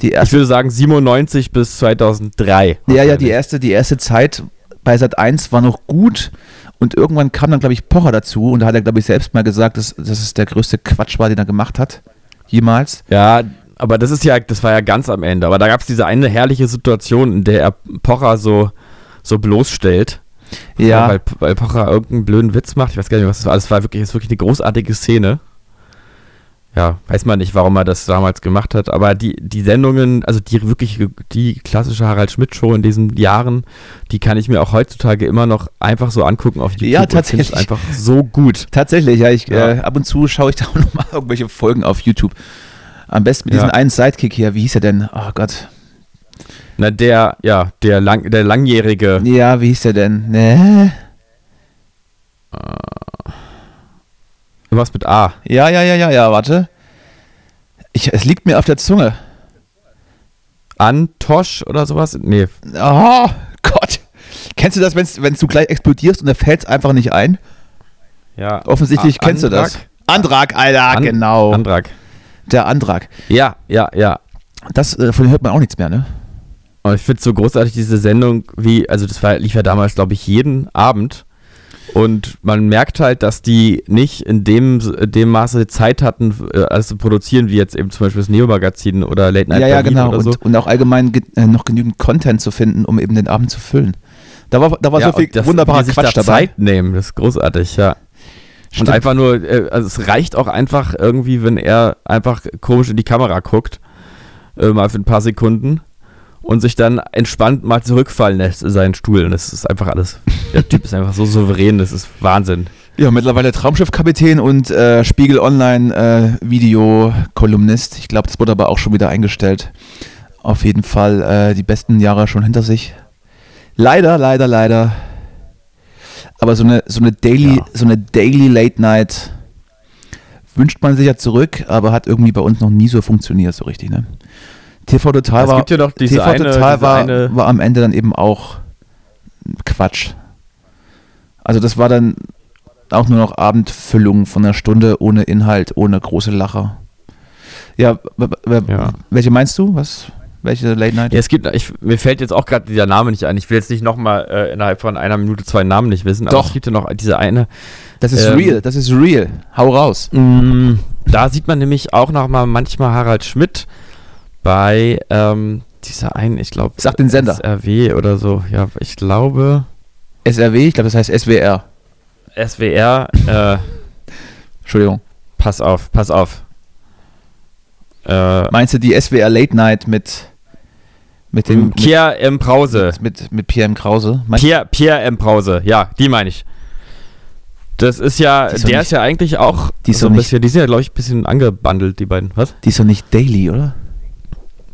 die ich erste, würde sagen 97 bis 2003. ja, ja, die erste, die erste Zeit bei Sat 1 war noch gut und irgendwann kam dann, glaube ich, Pocher dazu und da hat er, glaube ich, selbst mal gesagt, dass, dass es der größte Quatsch war, den er gemacht hat. Jemals. Ja, aber das ist ja, das war ja ganz am Ende. Aber da gab es diese eine herrliche Situation, in der er Pocher so, so bloßstellt. Ja. Weil, weil Pocher irgendeinen blöden Witz macht. Ich weiß gar nicht, was das war. Das war wirklich, ist wirklich eine großartige Szene. Ja, weiß man nicht, warum er das damals gemacht hat, aber die, die Sendungen, also die wirklich, die klassische Harald Schmidt-Show in diesen Jahren, die kann ich mir auch heutzutage immer noch einfach so angucken auf YouTube. Ja, tatsächlich. einfach so gut. Tatsächlich, ja. Ich, Ja. Äh, ab und zu schaue ich da (laughs) auch nochmal irgendwelche Folgen auf YouTube. Am besten mit Ja. diesem einen Sidekick hier. Wie hieß er denn? Oh Gott. Na, der, ja, der, lang, der langjährige, Ja, wie hieß der denn? Ne? Irgendwas mit A. Ja, ja, ja, ja, ja, warte. Ich, es liegt mir auf der Zunge. Antosch oder sowas? Nee, Oh Gott. Kennst du das, wenn du gleich explodierst und da fällt es einfach nicht ein? ja. Offensichtlich A- kennst du das. Antrag, Alter, An- genau. Antrag. der Antrag. Ja, ja, ja. Das, äh, von dem hört man auch nichts mehr, ne? Und ich finde es so großartig, diese Sendung, wie, also das war, lief ja damals, glaube ich, jeden Abend. Und man merkt halt, dass die nicht in dem, in dem Maße Zeit hatten, äh, alles zu produzieren, wie jetzt eben zum Beispiel das Neo-Magazin oder Late Night ja, ja, Berlin genau. oder so. Und, und auch allgemein ge äh, noch genügend Content zu finden, um eben den Abend zu füllen. Da war, da war ja, so viel das- wunderbarer sich Quatsch da dabei. Zeit nehmen, das ist großartig, ja. Stimmt. Und einfach nur, äh, also es reicht auch einfach irgendwie, wenn er einfach komisch in die Kamera guckt, äh, mal für ein paar Sekunden und sich dann entspannt mal zurückfallen lässt in seinen Stuhl. Und das ist einfach alles. Der Typ ist einfach so souverän, das ist Wahnsinn. Ja, mittlerweile Traumschiffkapitän und äh, Spiegel Online äh, Videokolumnist. Ich glaube, das wurde aber auch schon wieder eingestellt. Auf jeden Fall äh, die besten Jahre schon hinter sich. Leider, leider, leider. Aber so eine, so eine Daily, Ja. so eine Daily Late Night wünscht man sich ja zurück, aber hat irgendwie bei uns noch nie so funktioniert, so richtig, ne? TV Total war, ja TV eine, Total war, war am Ende dann eben auch Quatsch. Also das war dann auch nur noch Abendfüllung von einer Stunde ohne Inhalt, ohne große Lacher. Ja, Ja. welche meinst du? Was? Welche Late Night? Ja, es gibt, ich, mir fällt jetzt auch gerade dieser Name nicht ein. Ich will jetzt nicht nochmal äh, innerhalb von einer Minute zwei Namen nicht wissen, aber Doch. es gibt ja noch diese eine. Das ist ähm, real, das ist real. Hau raus. Mm, Da sieht man nämlich auch nochmal manchmal Harald Schmidt bei ähm, dieser einen, ich glaube, Sag den Sender. SRW oder so. Ja, ich glaube SRW, ich glaube, das heißt SWR. SWR. Äh, Entschuldigung. pass auf, pass auf. Äh, Meinst du die SWR Late Night mit mit dem mit, Pierre M. Brause. mit, mit Pierre M. Krause? Meinst Pierre, Pierre M. Brause, ja, die meine ich. Das ist ja, ist der nicht- ist ja eigentlich auch die ist so ein nicht- bisschen, die sind ja, glaube ich, ein bisschen angebandelt, die beiden. Was? Die ist doch nicht Daily, oder?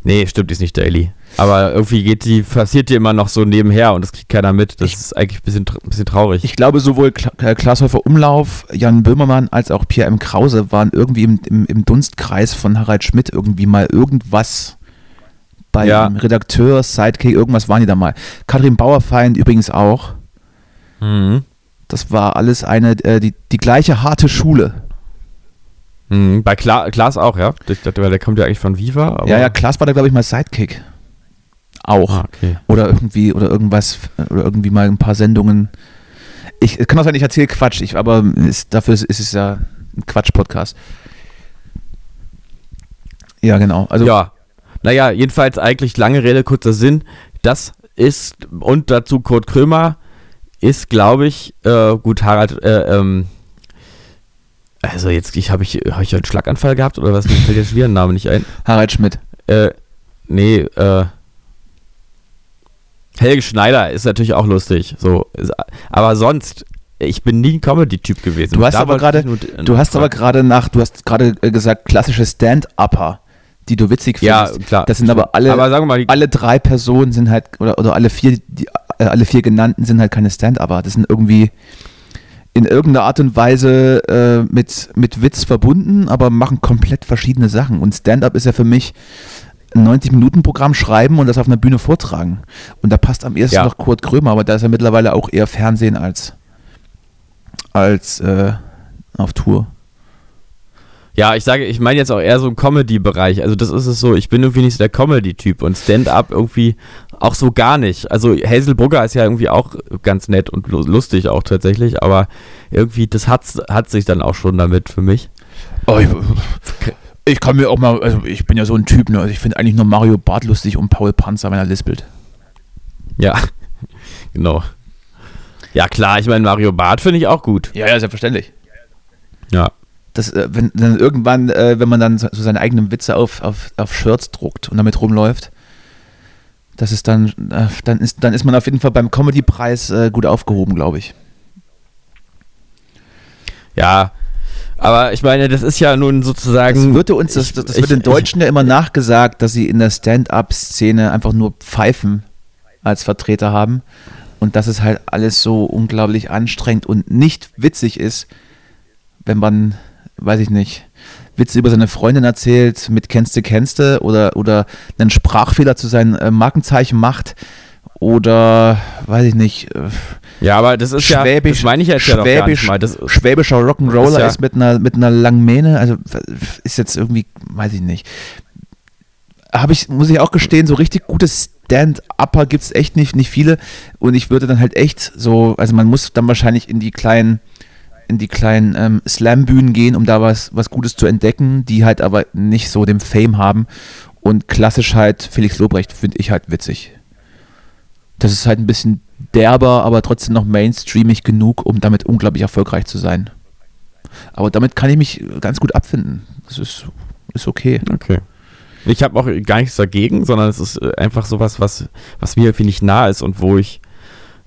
Nee, stimmt, die ist nicht daily. Aber irgendwie geht die, passiert die immer noch so nebenher und das kriegt keiner mit. Das Ich- ist eigentlich ein bisschen, ein bisschen traurig. Ich glaube, sowohl Kla äh, Glashäufer Umlauf, Jan Böhmermann als auch Pierre M. Krause waren irgendwie im, im, im Dunstkreis von Harald Schmidt irgendwie mal irgendwas bei Ja. Redakteur, Sidekick, irgendwas waren die da mal. Katrin Bauerfeind übrigens auch. Mhm. Das war alles eine, äh, die, die gleiche harte Schule. Mhm. Bei Kla Klaas auch, ja. Ich dachte, der kommt ja eigentlich von Viva. Aber ja, ja, Klaas war da, glaube ich, mal Sidekick. Auch. Ah, okay. Oder irgendwie, oder irgendwas, oder irgendwie mal ein paar Sendungen. Ich kann auch sein, ich erzähle Quatsch, ich, aber ist, dafür ist, ist es ja ein Quatsch-Podcast. Ja, genau. Also, ja. Naja, jedenfalls eigentlich lange Rede, kurzer Sinn. Das ist, und dazu Kurt Krömer, ist, glaube ich, äh, gut, Harald, äh, ähm, also jetzt, ich habe ich, hab ich einen Schlaganfall gehabt oder was? Mir fällt jetzt wieder ein Name nicht ein. Harald Schmidt. Äh, nee, äh, Helge Schneider ist natürlich auch lustig, so, aber sonst, ich bin nie ein Comedy-Typ gewesen. Du hast Da aber gerade- Du hast aber gerade nach, du hast gerade äh, gesagt, klassische Stand-Upper, die du witzig ja, findest. klar. Das sind aber alle, aber sagen wir mal, alle drei Personen sind halt, oder, oder alle vier, die, äh, alle vier genannten sind halt keine Stand-Upper. Das sind irgendwie in irgendeiner Art und Weise äh, mit, mit Witz verbunden, aber machen komplett verschiedene Sachen. Und Stand-Up ist ja für mich ein 90-Minuten-Programm schreiben und das auf einer Bühne vortragen. Und da passt am ehesten Ja. noch Kurt Krömer, aber da ist er mittlerweile auch eher Fernsehen als, als äh, auf Tour. Ja, ich sage, ich meine jetzt auch eher so im Comedy-Bereich. Also das ist es so, ich bin irgendwie nicht so der Comedy-Typ und Stand-up irgendwie auch so gar nicht. Also Hazel Brugger ist ja irgendwie auch ganz nett und lu- lustig auch tatsächlich, aber irgendwie, das hat's, hat sich dann auch schon damit für mich. Oh, ich, ich kann mir auch mal, also ich bin ja so ein Typ, ne? also ich finde eigentlich nur Mario Barth lustig und Paul Panzer, wenn er lispelt. Ja, (laughs) genau. Ja, klar, ich meine, Mario Barth finde ich auch gut. Ja, ja, selbstverständlich. Ja. Das, äh, wenn dann irgendwann, äh, wenn man dann so seine eigenen Witze auf, auf, auf Shirts druckt und damit rumläuft, das ist dann, äh, dann ist, dann ist man auf jeden Fall beim Comedy-Preis gut aufgehoben, glaube ich. Ja, aber ich meine, das ist ja nun sozusagen. Das wird uns, das, das wird ich- den Deutschen ja immer ich- nachgesagt, dass sie in der Stand-up-Szene einfach nur Pfeifen als Vertreter haben und dass es halt alles so unglaublich anstrengend und nicht witzig ist, wenn man, weiß ich nicht, Witze über seine Freundin erzählt mit kennste kennste oder oder einen Sprachfehler zu seinem äh, Markenzeichen macht oder weiß ich nicht, äh, Ja, aber das ist ja. Das meine ich jetzt ja doch gar nicht Schwäbisch, mal. Das, schwäbischer Rock'n'Roller ist ist, ja- mit einer mit einer langen Mähne, also ist jetzt irgendwie, weiß ich nicht. Habe ich, muss ich auch gestehen, so richtig gute Stand-Upper gibt es echt nicht, nicht viele. Und ich würde dann halt echt so, also man muss dann wahrscheinlich in die kleinen, in die kleinen ähm, Slam-Bühnen gehen, um da was, was Gutes zu entdecken, die halt aber nicht so den Fame haben. Und klassisch halt Felix Lobrecht finde ich halt witzig. Das ist halt ein bisschen derber, aber trotzdem noch mainstreamig genug, um damit unglaublich erfolgreich zu sein. Aber damit kann ich mich ganz gut abfinden. Das ist, ist okay. okay. Ich habe auch gar nichts dagegen, sondern es ist äh, einfach sowas, was, was mir irgendwie nicht nah ist und wo ich,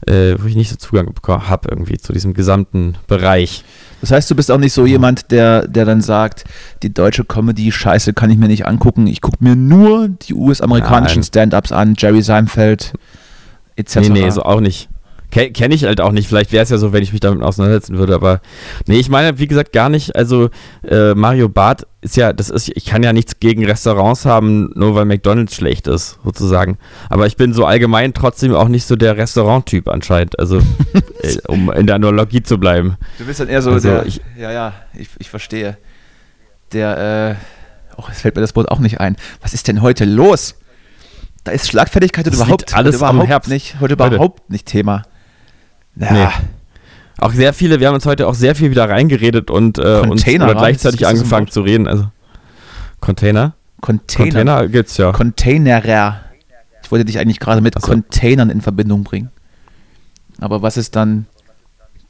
äh, wo ich nicht so Zugang habe irgendwie zu diesem gesamten Bereich. Das heißt, du bist auch nicht so jemand, der, der dann sagt, die deutsche Comedy, scheiße, kann ich mir nicht angucken. Ich gucke mir nur die US-amerikanischen. Stand-Ups an, Jerry Seinfeld etc. Nee, nee, so auch nicht. Ke- Kenne ich halt auch nicht. Vielleicht wäre es ja so, wenn ich mich damit auseinandersetzen würde, aber nee, ich meine, wie gesagt, gar nicht. Also, äh, Mario Barth ist ja, das ist, ich kann ja nichts gegen Restaurants haben, nur weil McDonalds schlecht ist, sozusagen. Aber ich bin so allgemein trotzdem auch nicht so der Restaurant-Typ anscheinend. Also, (laughs) äh, um in der Analogie zu bleiben. Du bist dann eher so Also der, ich- ja, ja, ich, ich verstehe. Der, äh, oh, es fällt mir das Wort auch nicht ein. Was ist denn heute los? Da ist Schlagfertigkeit heute überhaupt, alles heute am überhaupt Herbst. nicht, heute überhaupt nicht Thema. Ja, Nee. Auch sehr viele, wir haben uns heute auch sehr viel wieder reingeredet und äh, uns gleichzeitig angefangen zu reden. Also, Container? Container. Container gibt's ja. Containerer. Ich wollte dich eigentlich gerade mit so. Containern in Verbindung bringen. Aber was ist dann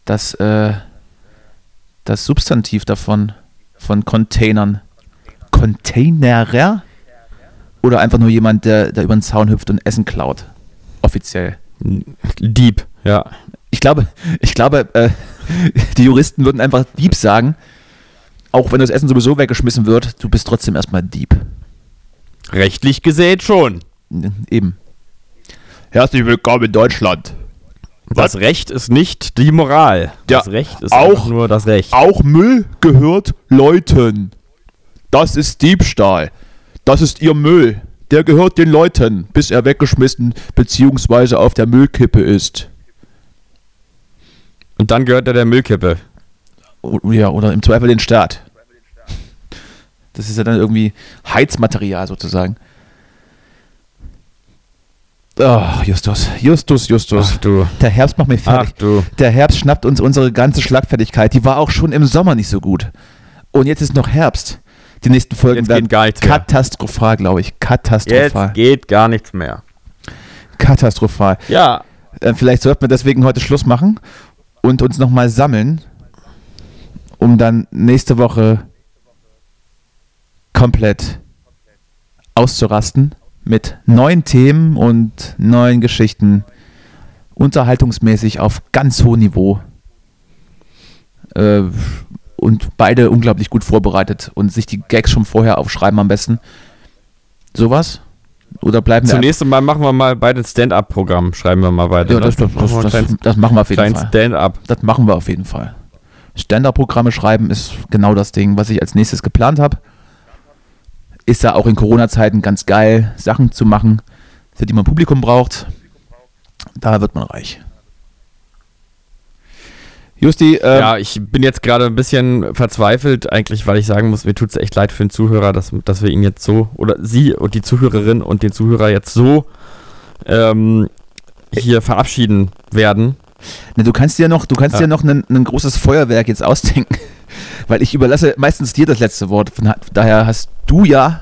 das, äh, das Substantiv davon, von Containern? Containerer? Oder einfach nur jemand, der, der über den Zaun hüpft und Essen klaut? Offiziell. Dieb, ja. Ich glaube, ich glaube, äh, die Juristen würden einfach Dieb sagen. Auch wenn das Essen sowieso weggeschmissen wird, du bist trotzdem erstmal Dieb. Rechtlich gesehen schon. Eben. Herzlich willkommen in Deutschland. Das Recht ist nicht die Moral. Ja, das Recht ist auch- einfach nur das Recht. Auch Müll gehört Leuten. Das ist Diebstahl. Das ist ihr Müll. Der gehört den Leuten, bis er weggeschmissen bzw. auf der Müllkippe ist. Und dann gehört er der Müllkippe. Ja, oder im Zweifel den Staat. Das ist ja dann irgendwie Heizmaterial sozusagen. Ach, Justus, Justus, Justus. Ach du. Der Herbst macht mich fertig. Ach du. Der Herbst schnappt uns unsere ganze Schlagfertigkeit. Die war auch schon im Sommer nicht so gut. Und jetzt ist noch Herbst. Die nächsten Folgen Jetzt werden katastrophal, glaube ich. Katastrophal. Jetzt geht gar nichts mehr. Katastrophal. Ja. Äh, vielleicht sollten wir deswegen heute Schluss machen und uns nochmal sammeln, um dann nächste Woche komplett auszurasten mit neuen Themen und neuen Geschichten. Unterhaltungsmäßig auf ganz hohem Niveau. Äh, und beide unglaublich gut vorbereitet und sich die Gags schon vorher aufschreiben am besten. Sowas? Oder bleiben wir Zunächst einmal machen wir mal beide Stand-up-Programm. Schreiben wir mal weiter. Ja, das, das, das, das, das machen wir auf jeden Fall. Stand-up. Das machen wir auf jeden Fall. Stand-up-Programme schreiben ist genau das Ding, was ich als nächstes geplant habe. Ist ja auch in Corona-Zeiten ganz geil, Sachen zu machen, für die man Publikum braucht. Da wird man reich. Justi, ähm, Ja, ich bin jetzt gerade ein bisschen verzweifelt, eigentlich, weil ich sagen muss, mir tut es echt leid für den Zuhörer, dass, dass wir ihn jetzt so, oder sie und die Zuhörerin und den Zuhörer jetzt so ähm, hier verabschieden werden. ne, du kannst dir noch, du kannst Ja. dir noch ein, ein großes Feuerwerk jetzt ausdenken, (laughs) weil ich überlasse meistens dir das letzte Wort. Von daher hast du ja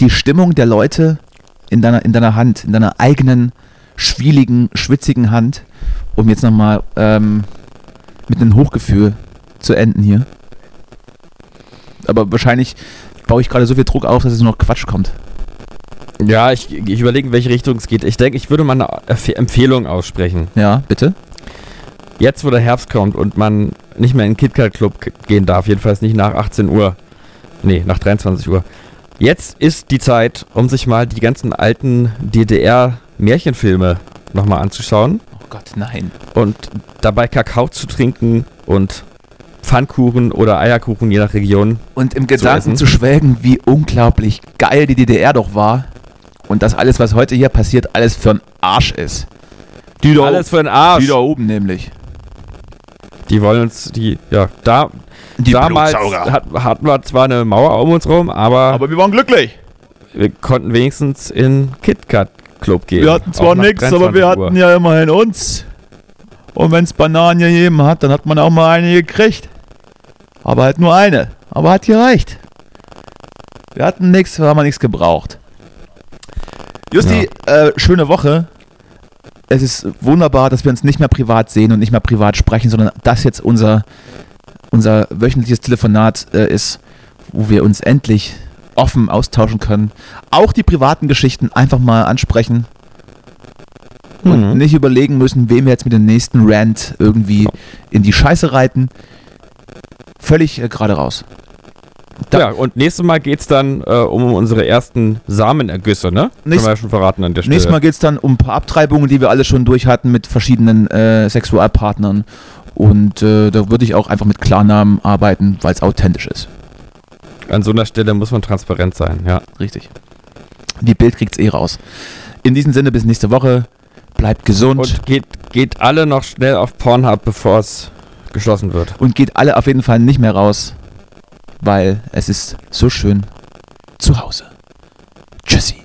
die Stimmung der Leute in deiner, in deiner Hand, in deiner eigenen schwieligen, schwitzigen Hand, um jetzt nochmal ähm, mit einem Hochgefühl zu enden hier. Aber wahrscheinlich baue ich gerade so viel Druck auf, dass es nur noch Quatsch kommt. Ja, ich, ich überlege, in welche Richtung es geht. Ich denke, ich würde mal eine Empfehlung aussprechen. Ja, bitte? Jetzt, wo der Herbst kommt und man nicht mehr in den KitKat Club gehen darf, jedenfalls nicht nach 18 Uhr. Nee, nach 23 Uhr. Jetzt ist die Zeit, um sich mal die ganzen alten DDR-Märchenfilme nochmal anzuschauen Gott, nein. und dabei Kakao zu trinken und Pfannkuchen oder Eierkuchen, je nach Region. Und im. Gedanken zu schwelgen, wie unglaublich geil die DDR doch war. Und dass alles, was heute hier passiert, alles für einen Arsch ist. Die da, Alles für den Arsch. die da oben nämlich. Die wollen uns, die, ja, da, Die damals hat, hatten wir zwar eine Mauer um uns rum, aber, Aber wir waren glücklich. wir konnten wenigstens in KitKat Club gehen. Wir hatten zwar nichts, aber wir 23 Uhr. hatten ja immerhin uns. Und wenn es Bananen gegeben hat, dann hat man auch mal eine gekriegt. Aber halt nur eine. Aber hat gereicht. Wir hatten nichts, wir haben nichts gebraucht. Justi, äh, schöne Woche. Es ist wunderbar, dass wir uns nicht mehr privat sehen und nicht mehr privat sprechen, sondern das jetzt unser, unser wöchentliches Telefonat äh, ist, wo wir uns endlich offen austauschen können. Auch die privaten Geschichten einfach mal ansprechen und Mhm. nicht überlegen müssen, wem wir jetzt mit dem nächsten Rant irgendwie in die Scheiße reiten. Völlig äh, gerade raus. Da- ja, und nächstes Mal geht es dann äh, um unsere ersten Samenergüsse, ne? Können Nächst- wir ja schon verraten an der Stelle. Nächstes Mal geht es dann um ein paar Abtreibungen, die wir alle schon durch hatten mit verschiedenen äh, Sexualpartnern. Und äh, da würde ich auch einfach mit Klarnamen arbeiten, weil es authentisch ist. An so einer Stelle muss man transparent sein, ja. Richtig. Die Bild kriegt's eh raus. In diesem Sinne, bis nächste Woche. Bleibt gesund Und geht, geht alle noch schnell auf Pornhub, bevor es geschlossen wird. und geht alle auf jeden Fall nicht mehr raus, weil es ist so schön zu Hause. Tschüssi.